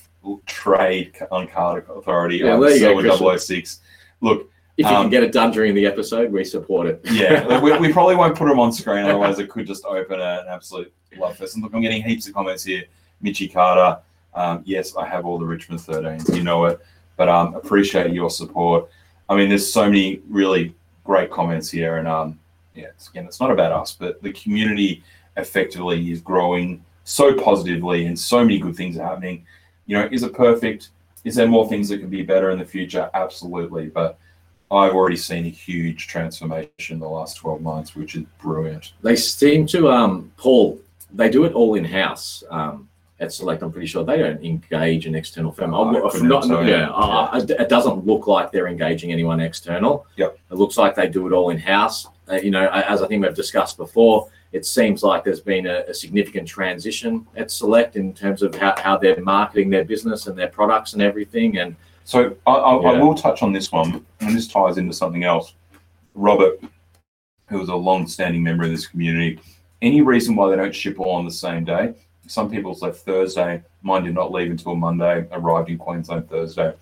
Speaker 1: trade on Card Authority
Speaker 2: Yeah,
Speaker 1: on
Speaker 2: there you go,
Speaker 1: Silver 006? Look,
Speaker 2: If you
Speaker 1: Um,
Speaker 2: can get it done during the episode, we support it.
Speaker 1: yeah, we, we probably won't put them on screen, otherwise it could just open an absolute love fest. And look, I'm getting heaps of comments here. Mitchy Carter, um, yes, I have all the Richmond 13s, you know it, but um, appreciate your support. I mean, there's so many really great comments here, and um, yeah, it's, again, it's not about us, but the community effectively is growing so positively, and so many good things are happening. You know, is it perfect? Is there more things that can be better in the future? Absolutely, but I've already seen a huge transformation in the last 12 months, which is brilliant.
Speaker 2: They seem to, um, Paul, they do it all in house. Um, at Select, I'm pretty sure they don't engage an external firm.
Speaker 1: Oh,
Speaker 2: not, yeah, uh, it it doesn't look like they're engaging anyone external.
Speaker 1: Yep.
Speaker 2: It looks like they do it all in house. Uh, you know, as I think we've discussed before, it seems like there's been a, a significant transition at Select in terms of how, how they're marketing their business and their products and everything. And
Speaker 1: So I, I, I will touch on this one, and this ties into something else. Robert, who was a long-standing member of this community, any reason why they don't ship all on the same day? Some people's left Thursday. Mine did not leave until Monday. Arrived in Queensland Thursday.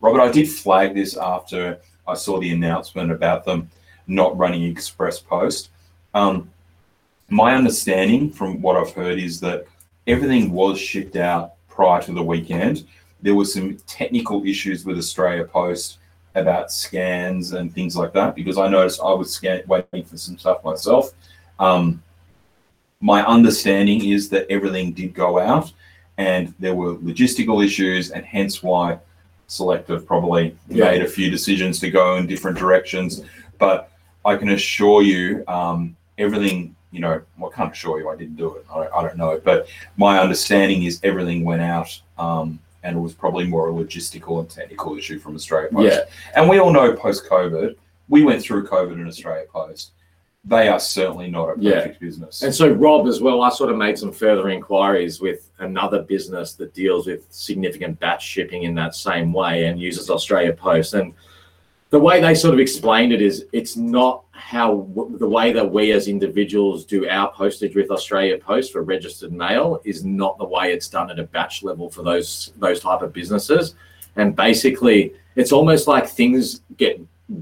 Speaker 1: Robert, I did flag this after I saw the announcement about them not running express post. Um, my understanding from what I've heard is that everything was shipped out prior to the weekend. There were some technical issues with Australia Post about scans and things like that because I noticed I was scan- waiting for some stuff myself. Um, my understanding is that everything did go out and there were logistical issues and hence why Selective probably
Speaker 2: Yeah.
Speaker 1: made a few decisions to go in different directions. But I can assure you, um, everything, you know, well, I can't assure you I didn't do it. I, I don't know. But my understanding is everything went out um, and it was probably more a logistical and technical issue from Australia Post.
Speaker 2: yeah,
Speaker 1: And we all know post COVID, we went through COVID in Australia Post. They are certainly not a
Speaker 2: Yeah.
Speaker 1: perfect business.
Speaker 2: And so, Rob, as well, I sort of made some further inquiries with another business that deals with significant batch shipping in that same way and uses Australia Post. And the way they sort of explained it is it's not how the way that we as individuals do our postage with Australia Post for registered mail is not the way it's done at a batch level for those those type of businesses. And basically, it's almost like things get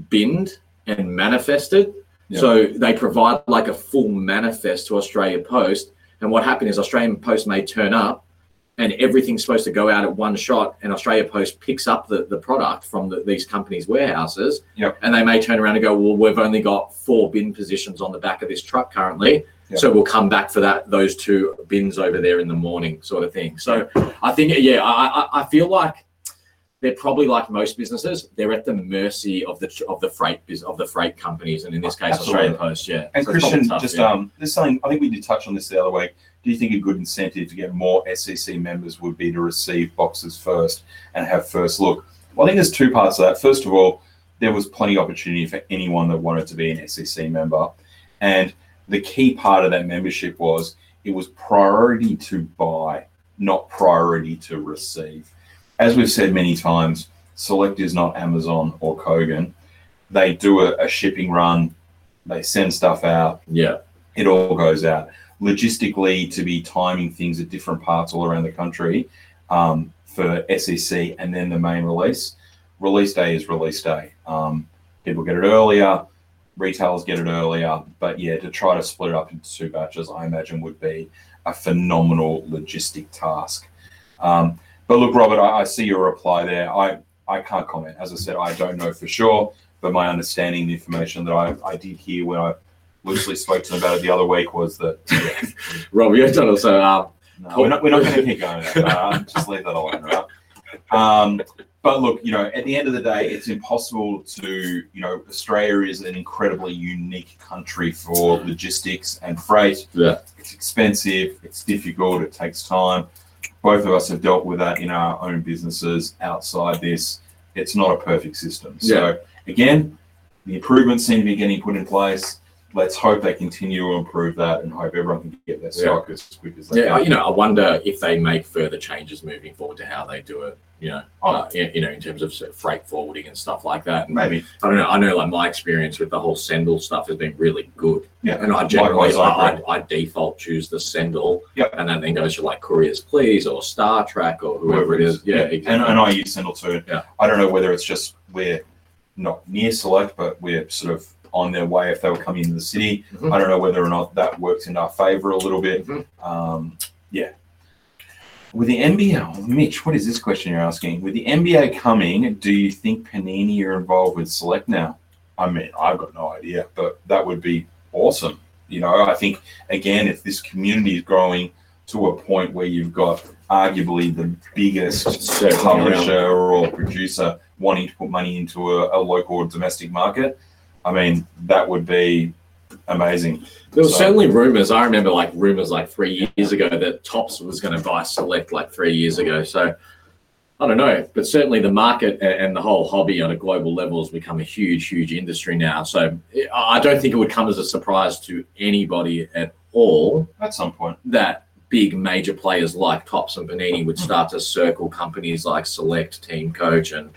Speaker 2: binned and manifested.
Speaker 1: Yeah.
Speaker 2: So they provide like a full manifest to Australia Post. And what happened is Australian Post may turn up and everything's supposed to go out at one shot and Australia Post picks up the, the product from the, these companies' warehouses.
Speaker 1: Yep.
Speaker 2: And they may turn around and go, well, we've only got four bin positions on the back of this truck currently.
Speaker 1: Yep.
Speaker 2: So we'll come back for that those two bins over there in the morning, sort of thing. So I think, yeah, I, I, I feel like they're probably like most businesses. They're at the mercy of the of the freight of the freight companies, and in this case,
Speaker 1: Absolutely.
Speaker 2: Australia Post. Yeah.
Speaker 1: And
Speaker 2: So
Speaker 1: Christian,
Speaker 2: tough,
Speaker 1: just
Speaker 2: yeah.
Speaker 1: um, there's something I think we did touch on this the other week. Do you think a good incentive to get more SEC members would be to receive boxes first and have first look? Well, I think there's two parts of that. First of all, there was plenty of opportunity for anyone that wanted to be an SEC member, and the key part of that membership was it was priority to buy, not priority to receive. As we've said many times, Select is not Amazon or Kogan. They do a, a shipping run, they send stuff out,
Speaker 2: yeah,
Speaker 1: it all goes out. Logistically, to be timing things at different parts all around the country um, for SEC and then the main release, release day is release day. Um, people get it earlier, retailers get it earlier. But yeah, to try to split it up into two batches, I imagine would be a phenomenal logistic task. Um, but look, Robert, I, I see your reply there. I, I can't comment. As I said, I don't know for sure, but my understanding, the information that I, I did hear when I loosely spoke to them about it the other week was that yeah,
Speaker 2: Rob, you've done also. Uh,
Speaker 1: no, we're not, we're not going to keep going. Uh, just leave that alone, right? Um, but look, you know, at the end of the day, it's impossible to, you know, Australia is an incredibly unique country for logistics and freight.
Speaker 2: Yeah.
Speaker 1: It's expensive, it's difficult, it takes time. Both of us have dealt with that in our own businesses outside this. It's not a perfect system. So, again, the improvements seem to be getting put in place. Let's hope they continue to improve that and hope everyone can get their stock as quick as they
Speaker 2: yeah,
Speaker 1: can.
Speaker 2: Yeah, you know, I wonder if they make further changes moving forward to how they do it. You know,
Speaker 1: Oh.
Speaker 2: uh, you you know, in terms of sort of freight forwarding and stuff like that. And
Speaker 1: Maybe.
Speaker 2: I don't know. I know, like my experience with the whole Sendle stuff has been really good.
Speaker 1: Yeah.
Speaker 2: And I generally, I,
Speaker 1: I agree.
Speaker 2: I, I default choose the Sendle.
Speaker 1: Yep.
Speaker 2: And then, then goes to like Couriers Please or StarTrack or whoever it is. Yeah. Exactly.
Speaker 1: And, and I use Sendle too.
Speaker 2: Yeah.
Speaker 1: I don't know whether it's just we're not near Select, but we're sort of on their way if they were coming into the city.
Speaker 2: Mhm.
Speaker 1: I don't know whether or not that works in our favour a little bit.
Speaker 2: Mhm.
Speaker 1: Um, yeah. With the NBA, oh, Mitch, what is this question you're asking? With the NBA coming, do you think Panini are involved with Select now? I mean, I've got no idea, but that would be awesome. You know, I think again, if this community is growing to a point where you've got arguably the biggest
Speaker 2: Certainly
Speaker 1: publisher or producer wanting to put money into a, a local or domestic market, I mean, that would be amazing.
Speaker 2: There were
Speaker 1: So-
Speaker 2: certainly rumors. I remember like rumors like three years ago that Topps was going to buy Select like three years ago. So I don't know, but certainly the market and the whole hobby on a global level has become a huge, huge industry now. So I don't think it would come as a surprise to anybody at all
Speaker 1: At some point,
Speaker 2: that big major players like Topps and Panini would start to circle companies like Select, Team Coach, and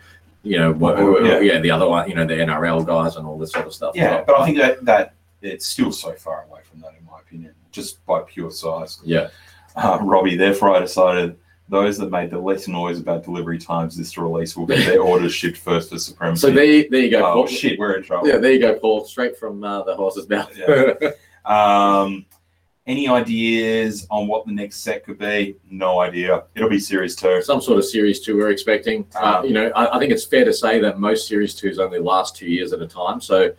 Speaker 2: you know, what,
Speaker 1: Yeah.
Speaker 2: yeah. the other one, you know, the NRL guys and all this sort of stuff.
Speaker 1: yeah, but I think that that it's still so far away from that, in my opinion, just by pure size.
Speaker 2: yeah.
Speaker 1: Uh, Robbie, therefore, I decided those that made the least noise about delivery times this release will get their orders shipped first for supremacy.
Speaker 2: So there, there you go.
Speaker 1: oh
Speaker 2: Paul.
Speaker 1: shit, we're in trouble.
Speaker 2: Yeah, there you go, Paul. Straight from uh, the horse's mouth.
Speaker 1: Yeah. Um, any ideas on what the next set could be? No idea. It'll be series two.
Speaker 2: Some sort of series two we're expecting. Uh,
Speaker 1: Um,
Speaker 2: you know, I, I think it's fair to say that most series twos only last two years at a time. So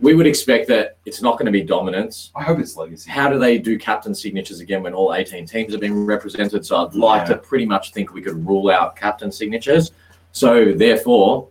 Speaker 2: we would expect that it's not going to be dominance.
Speaker 1: I hope it's legacy.
Speaker 2: How do they do captain signatures again when all 18 teams have been represented? So I'd like
Speaker 1: Yeah.
Speaker 2: to pretty much think we could rule out captain signatures. So therefore,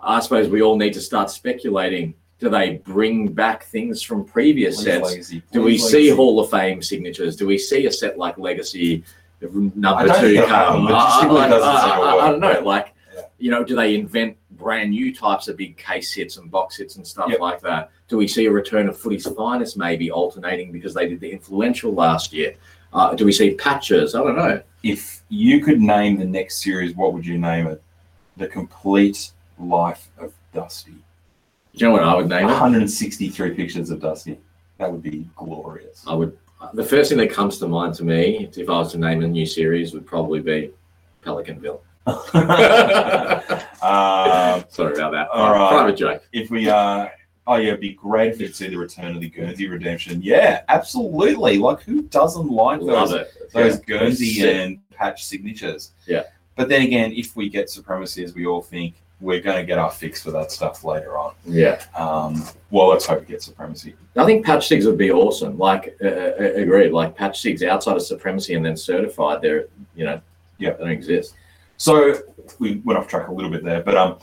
Speaker 2: I suppose we all need to start speculating. Do they bring back things from previous sets?
Speaker 1: legacy.
Speaker 2: Do we
Speaker 1: Please
Speaker 2: see. Hall of Fame signatures? Do we see a set like Legacy number two come? I- I- I- I don't know. Like,
Speaker 1: Yeah.
Speaker 2: you know, do they invent brand new types of big case hits and box hits and stuff
Speaker 1: Yep.
Speaker 2: like that? Do we see a return of Footy's finest maybe alternating because they did the influential last year? Uh, do we see patches? I don't know.
Speaker 1: If you could name the next series, what would you name it? The complete life of Dusty.
Speaker 2: Do you know what I would name it?
Speaker 1: 163 pictures of Dusty. That would be glorious.
Speaker 2: I would. The first thing that comes to mind to me, if I was to name a new series, would probably be Pelicanville.
Speaker 1: um,
Speaker 2: Sorry about that.
Speaker 1: All right.
Speaker 2: Private joke.
Speaker 1: if we uh oh yeah, it'd be great if we could see the return of the Guernsey redemption. Yeah, absolutely. Like who doesn't like
Speaker 2: Love
Speaker 1: those
Speaker 2: it.
Speaker 1: those
Speaker 2: Yeah.
Speaker 1: Guernsey and patch signatures?
Speaker 2: Yeah.
Speaker 1: But then again, if we get supremacy as we all think, we're going to get our fix for that stuff later on.
Speaker 2: Yeah.
Speaker 1: Um, well, let's hope we get supremacy.
Speaker 2: I think patch sigs would be awesome. Like, uh, uh, agreed. Like patch sigs outside of supremacy and then certified, they're you know,
Speaker 1: Yeah.
Speaker 2: they don't exist.
Speaker 1: So we went off track a little bit there, but um,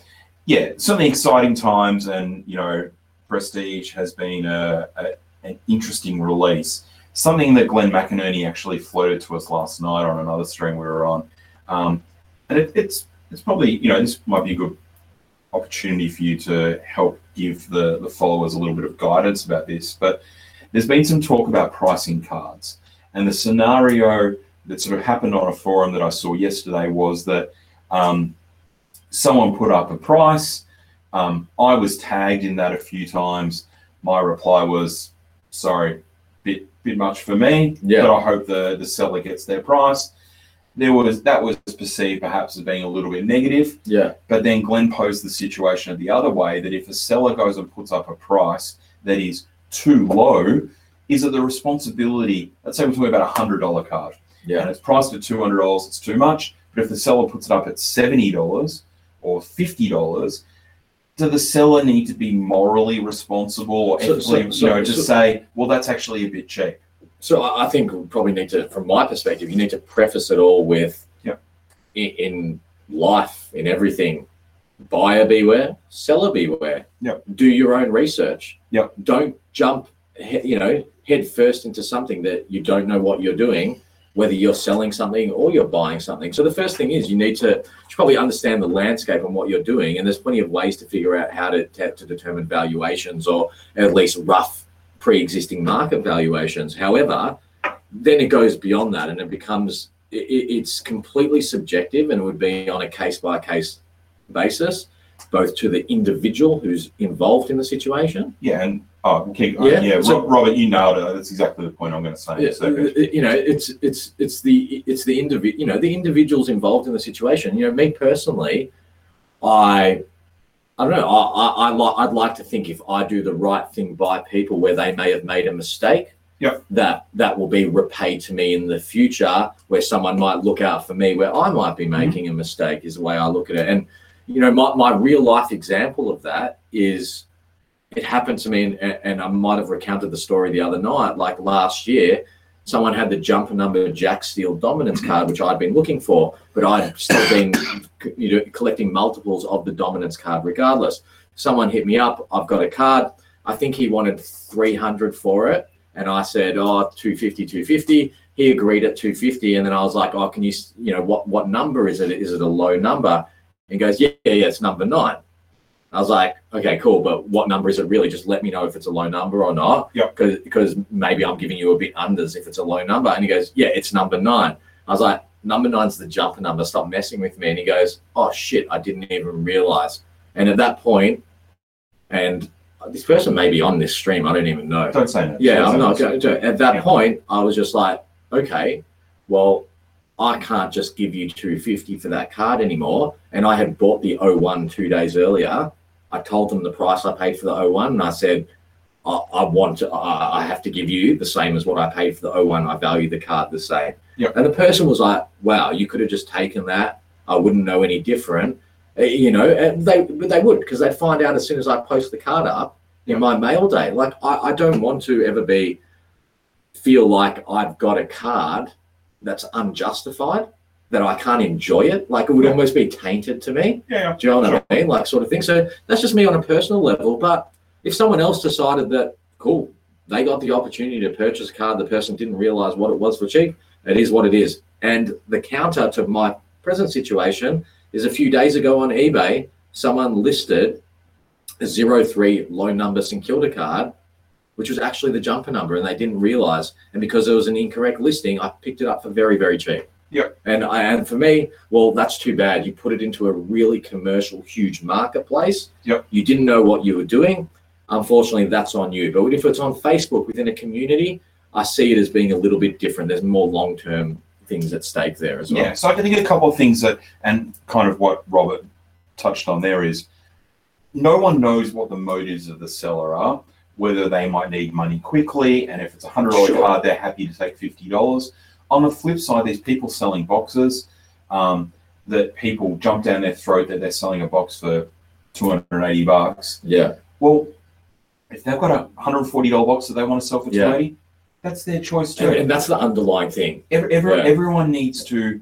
Speaker 1: yeah, certainly exciting times, and you know, Prestige has been a, a an interesting release. Something that Glenn McInerney actually floated to us last night on another stream we were on, um, and it, it's it's probably you know this might be a good opportunity for you to help give the the followers a little bit of guidance about this. But there's been some talk about pricing cards, and the scenario that sort of happened on a forum that I saw yesterday was that um, someone put up a price. Um, I was tagged in that a few times. My reply was, "Sorry, bit bit much for me,
Speaker 2: Yeah.
Speaker 1: but I hope the the seller gets their price." There was that was perceived perhaps as being a little bit negative,
Speaker 2: Yeah.
Speaker 1: but then Glenn posed the situation the other way that if a seller goes and puts up a price that is too low is it the responsibility, let's say we're talking about a hundred dollar card Yeah. and it's priced at two hundred dollars, it's too much. But if the seller puts it up at seventy dollars or fifty dollars, does the seller need to be morally responsible or
Speaker 2: So- so- so-
Speaker 1: you know, just say, well, that's actually a bit cheap.
Speaker 2: So I think we probably need to, from my perspective, you need to preface it all with,
Speaker 1: Yep.
Speaker 2: in, in life, in everything, buyer beware, seller beware.
Speaker 1: Yep.
Speaker 2: Do your own research.
Speaker 1: Yep.
Speaker 2: Don't jump, you know, head first into something that you don't know what you're doing, whether you're selling something or you're buying something. So the first thing is you need to, you probably understand the landscape and what you're doing, and there's plenty of ways to figure out how to to, to determine valuations or at least rough pre-existing market valuations. However, then it goes beyond that and it becomes i i- it's completely subjective and it would be on a case by case basis, both to the individual who's involved in the situation.
Speaker 1: Yeah, and oh, keep,
Speaker 2: Yeah,
Speaker 1: yeah,
Speaker 2: so-
Speaker 1: Robert, you nailed it. That's exactly the point I'm going to say. in a.
Speaker 2: Yeah, uh, uh, you know, it's it's it's the it's the individual. You know, the individuals involved in the situation. You know, me personally, I. I don't know. I, I, I like. I'd like to think if I do the right thing by people where they may have made a mistake,
Speaker 1: Yep.
Speaker 2: that that will be repaid to me in the future. Where someone might look out for me, where I might be mm-hmm. making a mistake, is the way I look at it. And you know, my, my real life example of that is it happened to me, and, and I might have recounted the story the other night. Like last year, someone had the jumper number Jack Steele dominance mm-hmm. card, which I'd been looking for, but I'd still been you know, collecting multiples of the dominance card regardless. Someone hit me up, I've got a card. I think he wanted 300 for it. And I said, oh, 250, 250. He agreed at 250. And then I was like, oh, can you, you know, what, what number is it? Is it a low number? And he goes, yeah, yeah, yeah, it's number nine. I was like, okay, cool, but what number is it really? Just let me know if it's a low number or not.
Speaker 1: Yep.
Speaker 2: Because because maybe I'm giving you a bit unders if it's a low number. And he goes, yeah, it's number nine. I was like, number nine's the jumper number. Stop messing with me. And he goes, oh shit, I didn't even realize. And at that point, and this person may be on this stream, I don't even know.
Speaker 1: Don't say that.
Speaker 2: Yeah,
Speaker 1: Don't
Speaker 2: I'm not. At that
Speaker 1: Yeah.
Speaker 2: point, I was just like, okay, well, I can't just give you 250 for that card anymore. And I had bought the 01 two days earlier. I told them the price I paid for the 01, and I said, I, I want to, I, I have to give you the same as what I paid for the 01. I value the card the same.
Speaker 1: Yep.
Speaker 2: And the person was like, wow, you could have just taken that. I wouldn't know any different. Uh, You know, and they but they would because they'd find out as soon as I post the card up in my mail day. Like I, I don't want to ever be feel like I've got a card that's unjustified, that I can't enjoy it. Like it would almost be tainted to me.
Speaker 1: Yeah,
Speaker 2: Do you know what I mean? Like sort of thing. So that's just me on a personal level. But if someone else decided that, cool, they got the opportunity to purchase a card, the person didn't realize what it was for cheap, it is what it is. And the counter to my present situation is a few days ago on eBay, someone listed a zero three low number St Kilda card, which was actually the jumper number, and they didn't realize. And because there was an incorrect listing, I picked it up for very, very cheap.
Speaker 1: Yep.
Speaker 2: And I and for me, well, that's too bad. You put it into a really commercial, huge marketplace.
Speaker 1: Yep.
Speaker 2: You didn't know what you were doing. Unfortunately, that's on you. But if it's on Facebook within a community, I see it as being a little bit different. There's more long term things at stake there as well.
Speaker 1: Yeah, so I think a couple of things that, and kind of what Robert touched on there is no one knows what the motives of the seller are, whether they might need money quickly, and if it's a hundred dollar
Speaker 2: Sure.
Speaker 1: card, they're happy to take fifty dollars. On the flip side, there's people selling boxes um, that people jump down their throat that they're selling a box for two hundred and eighty bucks.
Speaker 2: Yeah.
Speaker 1: Well, if they've got a hundred and forty dollar box that they want to sell for two
Speaker 2: Yeah.
Speaker 1: that's their choice too.
Speaker 2: And, and that's the underlying thing.
Speaker 1: Every, every,
Speaker 2: Yeah.
Speaker 1: Everyone needs to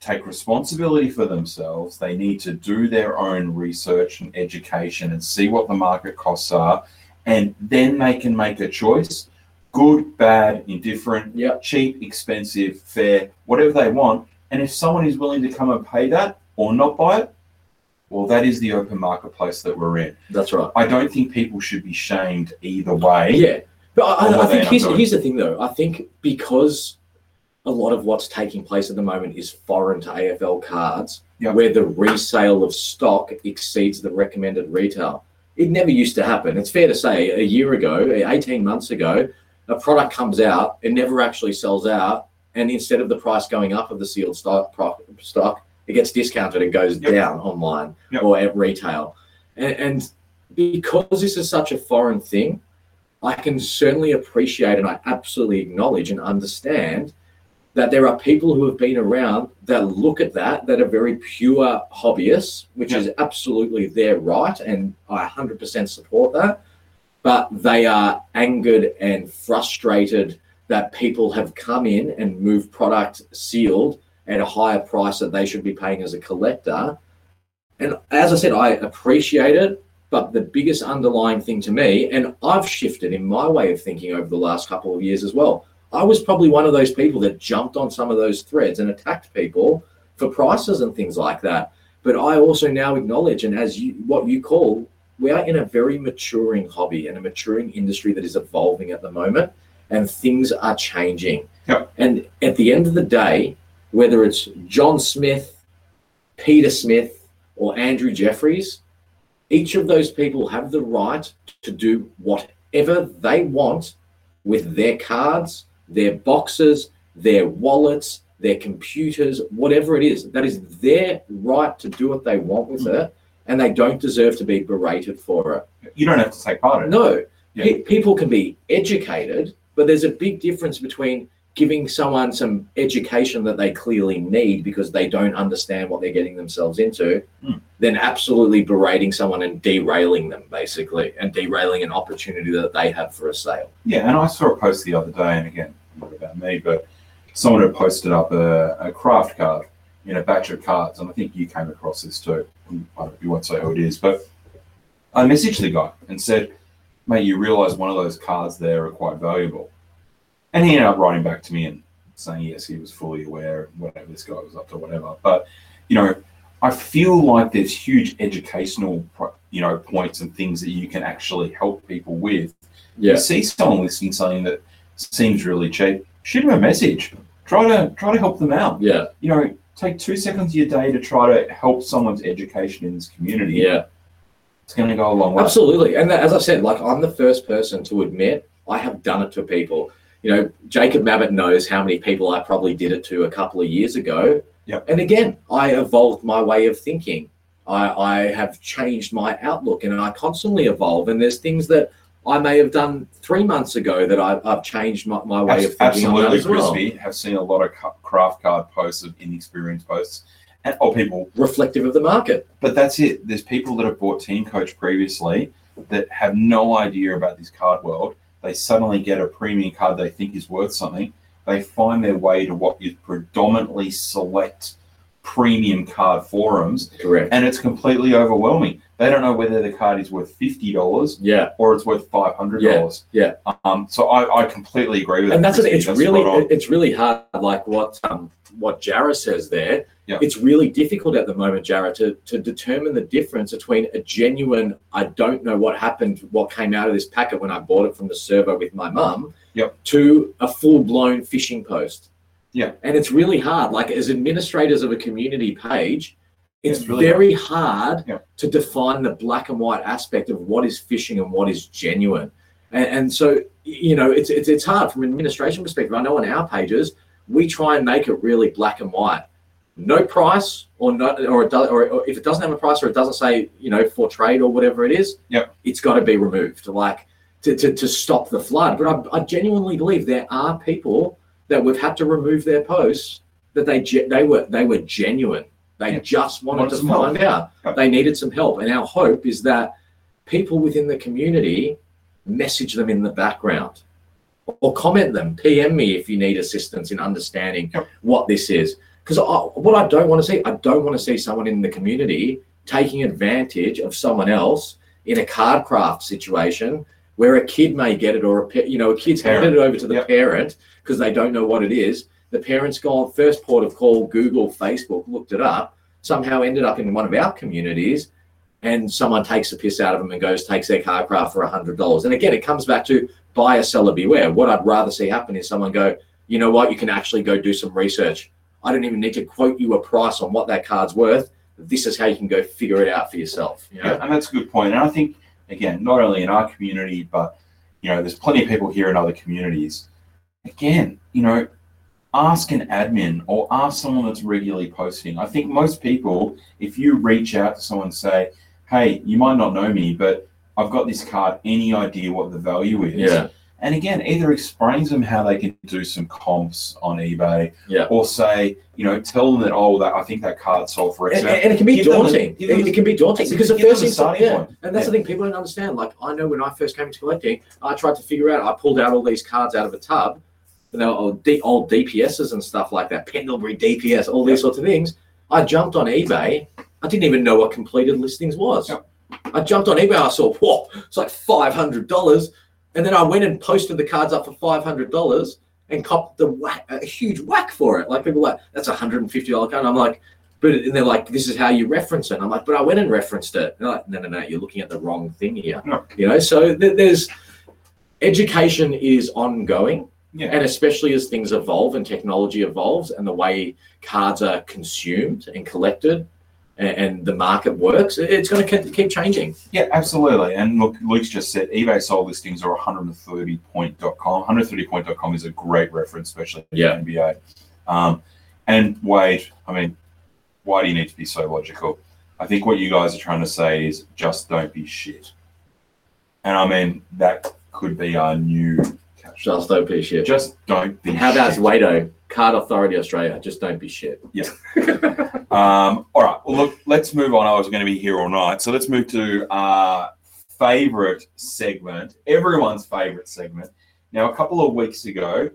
Speaker 1: take responsibility for themselves. They need to do their own research and education and see what the market costs are. And then they can make a choice good, bad, indifferent,
Speaker 2: Yep.
Speaker 1: cheap, expensive, fair, whatever they want. And if someone is willing to come and pay that or not buy it, well, that is the open marketplace that we're in.
Speaker 2: That's right.
Speaker 1: I don't think people should be shamed either way.
Speaker 2: Yeah, but I, I, think here's, here's the thing though. I think because a lot of what's taking place at the moment is foreign to AFL cards,
Speaker 1: Yep.
Speaker 2: where the resale of stock exceeds the recommended retail. It never used to happen. It's fair to say a year ago, 18 months ago, a product comes out, it never actually sells out, and instead of the price going up of the sealed stock, stock it gets discounted and goes
Speaker 1: Yep.
Speaker 2: down online
Speaker 1: Yep.
Speaker 2: or at retail. And, and because this is such a foreign thing, I can certainly appreciate and I absolutely acknowledge and understand that there are people who have been around that look at that that are very pure hobbyists, which
Speaker 1: Yeah.
Speaker 2: is absolutely their right, and I 100% support that. But they are angered and frustrated that people have come in and moved product sealed at a higher price that they should be paying as a collector. And as I said, I appreciate it, but the biggest underlying thing to me, and I've shifted in my way of thinking over the last couple of years as well. I was probably one of those people that jumped on some of those threads and attacked people for prices and things like that. But I also now acknowledge, and as you what you call, we are in a very maturing hobby and a maturing industry that is evolving at the moment, and things are changing.
Speaker 1: Yep.
Speaker 2: And at the end of the day, whether it's John Smith, Peter Smith, or Andrew Jeffries, each of those people have the right to do whatever they want with their cards, their boxes, their wallets, their computers, whatever it is. That is their right to do what they want with hmm. it, and they don't deserve to be berated for it.
Speaker 1: You don't have to take part in it.
Speaker 2: No,
Speaker 1: Yeah.
Speaker 2: pe- people can be educated, but there's a big difference between giving someone some education that they clearly need because they don't understand what they're getting themselves into,
Speaker 1: Hmm.
Speaker 2: than absolutely berating someone and derailing them, basically, and derailing an opportunity that they have for a sale.
Speaker 1: Yeah, and I saw a post the other day, and again, not about me, but someone had posted up a, a craft card in a batch of cards, and I think you came across this too. I don't, you won't say who it is, but I messaged the guy and said, "Mate, you realise one of those cards there are quite valuable," and he ended up writing back to me and saying yes, he was fully aware of whatever this guy was up to, whatever. But you know, I feel like there's huge educational, you know, points and things that you can actually help people with you see someone listing something that seems really cheap, shoot them a message. Try to try to help them out.
Speaker 2: yeah,
Speaker 1: You know, take two seconds of your day to try to help someone's education in this community.
Speaker 2: yeah.
Speaker 1: It's going to go a long way.
Speaker 2: Absolutely. And as I said, like I'm the first person to admit I have done it to people. You know, Jacob Mabbott knows how many people I probably did it to a couple of years ago.
Speaker 1: Yep.
Speaker 2: And again, I evolved my way of thinking. I, I have changed my outlook and I constantly evolve. And there's things that I may have done three months ago that I've, I've changed my, my way of thinking
Speaker 1: Absolutely,
Speaker 2: as well.
Speaker 1: Have seen a lot of craft card posts of inexperienced posts, and or people
Speaker 2: Reflective of the market.
Speaker 1: But that's it. There's people that have bought Team Coach previously that have no idea about this card world. They suddenly get a premium card they think is worth something. They find their way to what you predominantly select premium card forums,
Speaker 2: Correct.
Speaker 1: and it's completely overwhelming. They don't know whether the card is worth fifty dollars
Speaker 2: Yeah.
Speaker 1: or it's worth five hundred dollars.
Speaker 2: Yeah,
Speaker 1: Um. So I, I completely agree with
Speaker 2: and
Speaker 1: that.
Speaker 2: that's it. It's
Speaker 1: That's
Speaker 2: really it's really hard. Like what um what Jarrah says there.
Speaker 1: Yeah.
Speaker 2: It's really difficult at the moment, Jarrah, to to determine the difference between a genuine I don't know what happened, what came out of this packet when I bought it from the server with my mum,
Speaker 1: Yep.
Speaker 2: to a full blown phishing post.
Speaker 1: Yeah.
Speaker 2: And it's really hard. Like as administrators of a community page, it's
Speaker 1: It's really
Speaker 2: very hard
Speaker 1: Yeah.
Speaker 2: to define the black and white aspect of what is phishing and what is genuine. And, and so, you know, it's, it's it's hard from an administration perspective. I know on our pages we try and make it really black and white. No price, or not, or it does, or, or if it doesn't have a price, or it doesn't say, you know, for trade or whatever it is.
Speaker 1: Yep.
Speaker 2: It's got to be removed, like to, to, to stop the flood. But I, I genuinely believe there are people that we've had to remove their posts that they they were they were genuine. They
Speaker 1: Yeah.
Speaker 2: just wanted
Speaker 1: Wanted
Speaker 2: to
Speaker 1: some help.
Speaker 2: find out. They needed some help, and our hope is that people within the community message them in the background or comment them pm me if you need assistance in understanding
Speaker 1: Yep.
Speaker 2: what this is because what i don't want to see i don't want to see someone in the community taking advantage of someone else in a card craft situation where a kid may get it or a you know a kid's handed it over to the
Speaker 1: Yep.
Speaker 2: parent because they don't know what it is the parents gone oh, first port of call google facebook looked it up somehow ended up in one of our communities and someone takes the piss out of them and goes takes their car craft for a hundred dollars. And again, it comes back to buyer seller beware. What I'd rather see happen is someone go, you know what, you can actually go do some research. I don't even need to quote you a price on what that card's worth. This is how you can go figure it out for yourself. You know?
Speaker 1: Yeah, and that's a good point. And I think again, not only in our community, but you know, there's plenty of people here in other communities. Again, you know, ask an admin or ask someone that's regularly posting. I think most people, if you reach out to someone and say, "Hey, you might not know me, but I've got this card. Any idea what the value is?
Speaker 2: Yeah.
Speaker 1: And again, either explains them how they can do some comps on eBay,
Speaker 2: Yeah.
Speaker 1: or say, you know, tell them that oh, that I think that card sold for X.
Speaker 2: And, and it can be
Speaker 1: Give the-
Speaker 2: daunting. it,
Speaker 1: the-
Speaker 2: it can be daunting because the first thing,
Speaker 1: starting
Speaker 2: yeah,
Speaker 1: point.
Speaker 2: and that's the thing people don't understand. Like I know when I first came into collecting, I tried to figure out. I pulled out all these cards out of a tub, and know, old, D, old DPSs and stuff like that, Pendlebury DPS, all these sorts of things. I jumped on eBay. I didn't even know what completed listings was.
Speaker 1: Yep.
Speaker 2: I jumped on eBay. I saw, whoa, it's like five hundred dollars, and then I went and posted the cards up for five hundred dollars and copped the whack, a huge whack for it. Like people were like, that's a hundred and fifty dollar card. And I'm like, but and they're like, this is how you reference it. And I'm like, but I went and referenced it. And they're like, no, no, no, you're looking at the wrong thing here.
Speaker 1: No.
Speaker 2: You know, so th- there's education is ongoing,
Speaker 1: Yeah.
Speaker 2: and especially as things evolve and technology evolves, and the way cards are consumed and collected, and, and the market works, it's going to keep changing.
Speaker 1: Yeah, absolutely. And look, Luke's just said eBay sold listings are 130point.com. 130point.com is a great reference, especially in
Speaker 2: Yeah.
Speaker 1: the NBA. Um, and Wade, I mean, why do you need to be so logical? I think what you guys are trying to say is just don't be shit. And I mean, that could be our new.
Speaker 2: Just don't be shit.
Speaker 1: Just don't be
Speaker 2: How about
Speaker 1: shit.
Speaker 2: Wado, Card Authority Australia? Just don't be shit.
Speaker 1: Um, all right. Well, look, let's move on. I was going to be here all night. So let's move to our favorite segment, everyone's favorite segment. Now, a couple of weeks ago,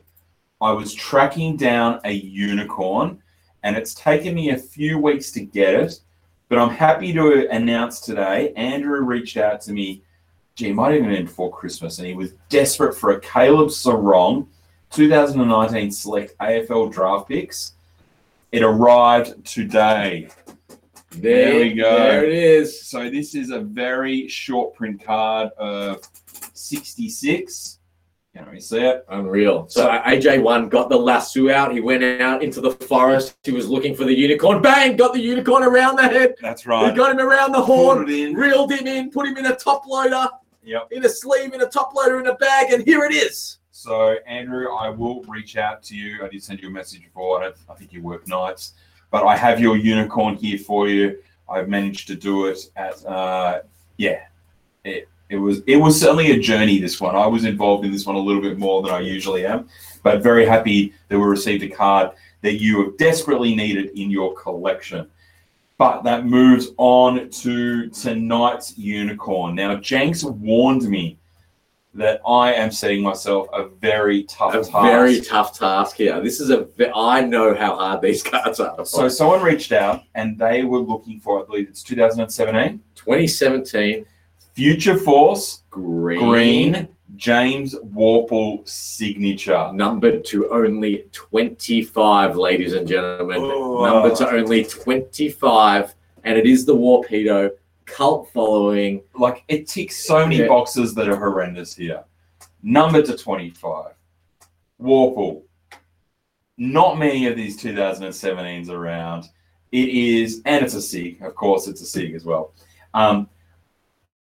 Speaker 1: I was tracking down a unicorn, and it's taken me a few weeks to get it. But I'm happy to announce today, Andrew reached out to me, gee, it might even end before Christmas, and he was desperate for a Caleb Serong 2019 select AFL draft picks. It arrived today. There we go.
Speaker 2: There it is.
Speaker 1: So this is a very short print card of 66. Can we see it?
Speaker 2: Unreal. So
Speaker 1: So-
Speaker 2: AJ1 got the lasso out. He went out into the forest. He was looking for the unicorn. Bang! Got the unicorn around the head.
Speaker 1: That's right.
Speaker 2: He got him around the horn.
Speaker 1: it.
Speaker 2: Reeled him in. Put him in a top loader.
Speaker 1: Yep.
Speaker 2: In a sleeve. In a top loader. In a bag. And here it is.
Speaker 1: So Andrew, I will reach out to you. I did send you a message before. I, don't, I think you work nights, but I have your unicorn here for you. I've managed to do it at uh, yeah. It, it was it was certainly a journey. This one I was involved in this one a little bit more than I usually am, but very happy that we received a card that you have desperately needed in your collection. But that moves on to tonight's unicorn. Now, Jenks warned me that I am setting myself a very tough
Speaker 2: A
Speaker 1: task.
Speaker 2: very tough task here. This is a. ve- I know how hard these cards are.
Speaker 1: so someone reached out and they were looking for, I believe it's 2017,
Speaker 2: 2017
Speaker 1: Future Force
Speaker 2: green,
Speaker 1: Green James Worpel signature.
Speaker 2: numbered to only 25, ladies and gentlemen.
Speaker 1: Oh.
Speaker 2: Numbered to only 25, and it is the Worpedo cult following.
Speaker 1: Like it ticks so many
Speaker 2: Yeah.
Speaker 1: boxes that are horrendous here. Number to 25. Worpel. Not many of these 2017s around. It is, and it's a SIG. Of course, it's a SIG as well. Um,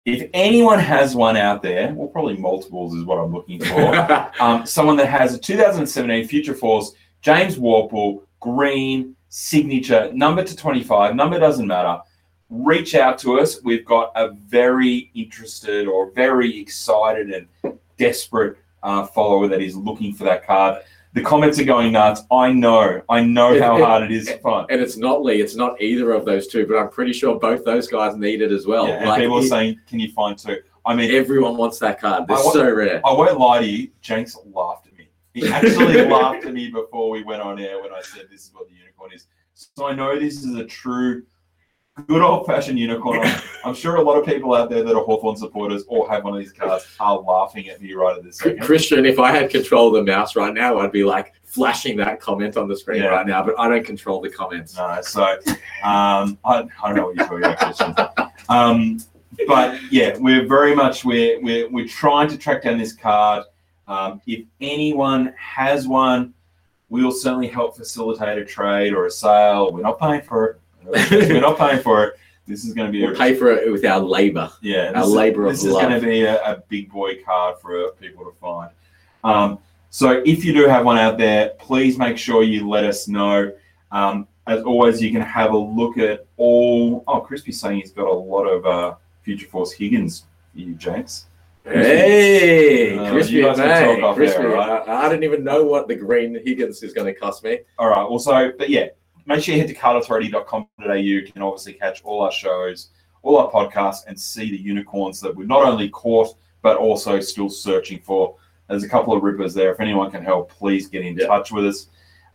Speaker 1: if anyone has one out there, well, probably multiples is what I'm looking for. um, someone that has a 2017 Future Force James Worpel green signature number to 25. Number doesn't matter. Reach out to us. We've got a very interested or very excited and desperate uh, follower that is looking for that card. The comments are going nuts. I know. I know how hard it is to find.
Speaker 2: and it's not Lee, it's not either of those two, but I'm pretty sure both those guys need it as well.
Speaker 1: Yeah, and
Speaker 2: Like,
Speaker 1: people are saying, "Can you find two? I mean,
Speaker 2: everyone wants that card. They're so rare.
Speaker 1: I won't lie to you. Jenks laughed at me. He actually laughed at me before we went on air when I said this is what the unicorn is. So I know this is a true, good old fashioned unicorn. I'm, I'm sure a lot of people out there that are Hawthorn supporters or have one of these cards are laughing at me right at this second.
Speaker 2: Christian, if I had control of the mouse right now, I'd be like flashing that comment on the screen
Speaker 1: Yeah.
Speaker 2: right now, but I don't control the comments.
Speaker 1: No, so um, I, I don't know what you're talking about, Christian. Um, but yeah, we're very much we're, we're we're trying to track down this card. Um, if anyone has one, we'll certainly help facilitate a trade or a sale. We're not paying for it. We're not paying for it. This is going to be
Speaker 2: We'll
Speaker 1: a
Speaker 2: pay for it with our labor.
Speaker 1: yeah.
Speaker 2: our labour of love.
Speaker 1: this is going to be a, a big boy card for people to find. Um, so if you do have one out there, please make sure you let us know. Um, as always, you can have a look at all. Oh, Crispy's saying he's got a lot of uh, Future Force Higgins you Jenks.
Speaker 2: Hey,
Speaker 1: Uh,
Speaker 2: crispy,
Speaker 1: you guys can
Speaker 2: mate,
Speaker 1: talk off
Speaker 2: crispy.
Speaker 1: air, right?
Speaker 2: I, I didn't even know what the green Higgins is going to cost me.
Speaker 1: All right. Well, so, but yeah, make sure you head to cardauthority.com.au. You can obviously catch all our shows, all our podcasts, and see the unicorns that we've not only caught, but also still searching for. There's a couple of rippers there. If anyone can help, please get in touch with us.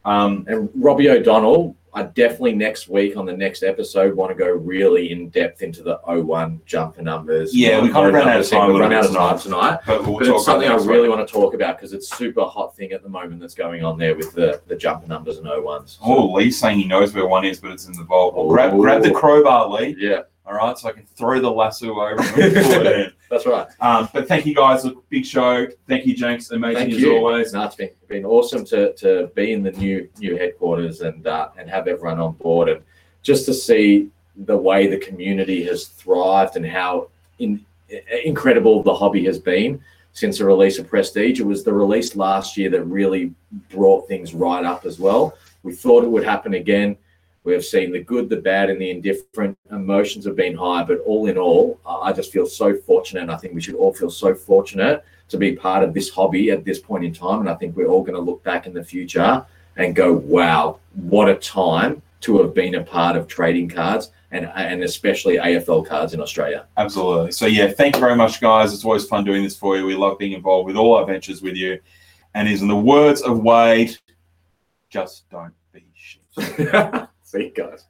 Speaker 1: Um,
Speaker 2: And Robbie O'Donnell, I definitely next week on the next episode want to go really in depth into the 01 jumper numbers.
Speaker 1: Yeah, we kind of ran out of time little
Speaker 2: run out of time tonight.
Speaker 1: but we'll
Speaker 2: But it's something I really want to talk about because it's super hot thing at the moment that's going on there with the, the jumper numbers and 01s.
Speaker 1: Oh, Lee's saying he knows where one is, but it's in the vault. Well, grab, grab the crowbar, Lee.
Speaker 2: Yeah,
Speaker 1: All right, so I can throw the lasso over and pull it in.
Speaker 2: that's right.
Speaker 1: Um, but thank you guys. Look, big show. Thank you, Jenks. Amazing
Speaker 2: Thank
Speaker 1: as
Speaker 2: you.
Speaker 1: always.
Speaker 2: No, it's been, been awesome to, to be in the new new headquarters and uh, and have everyone on board and just to see the way the community has thrived and how in, incredible the hobby has been since the release of Prestige. It was the release last year that really brought things right up as well. We thought it would happen again. We have seen the good, the bad, and the indifferent. Emotions have been high, but all in all, uh, I just feel so fortunate. And I think we should all feel so fortunate to be part of this hobby at this point in time. And I think we're all going to look back in the future and go, wow, what a time to have been a part of trading cards and, and especially AFL cards in Australia.
Speaker 1: Absolutely. So yeah, thank you very much, guys. It's always fun doing this for you. We love being involved with all our ventures with you. And is in the words of Wade, just don't be shit.
Speaker 2: You guys.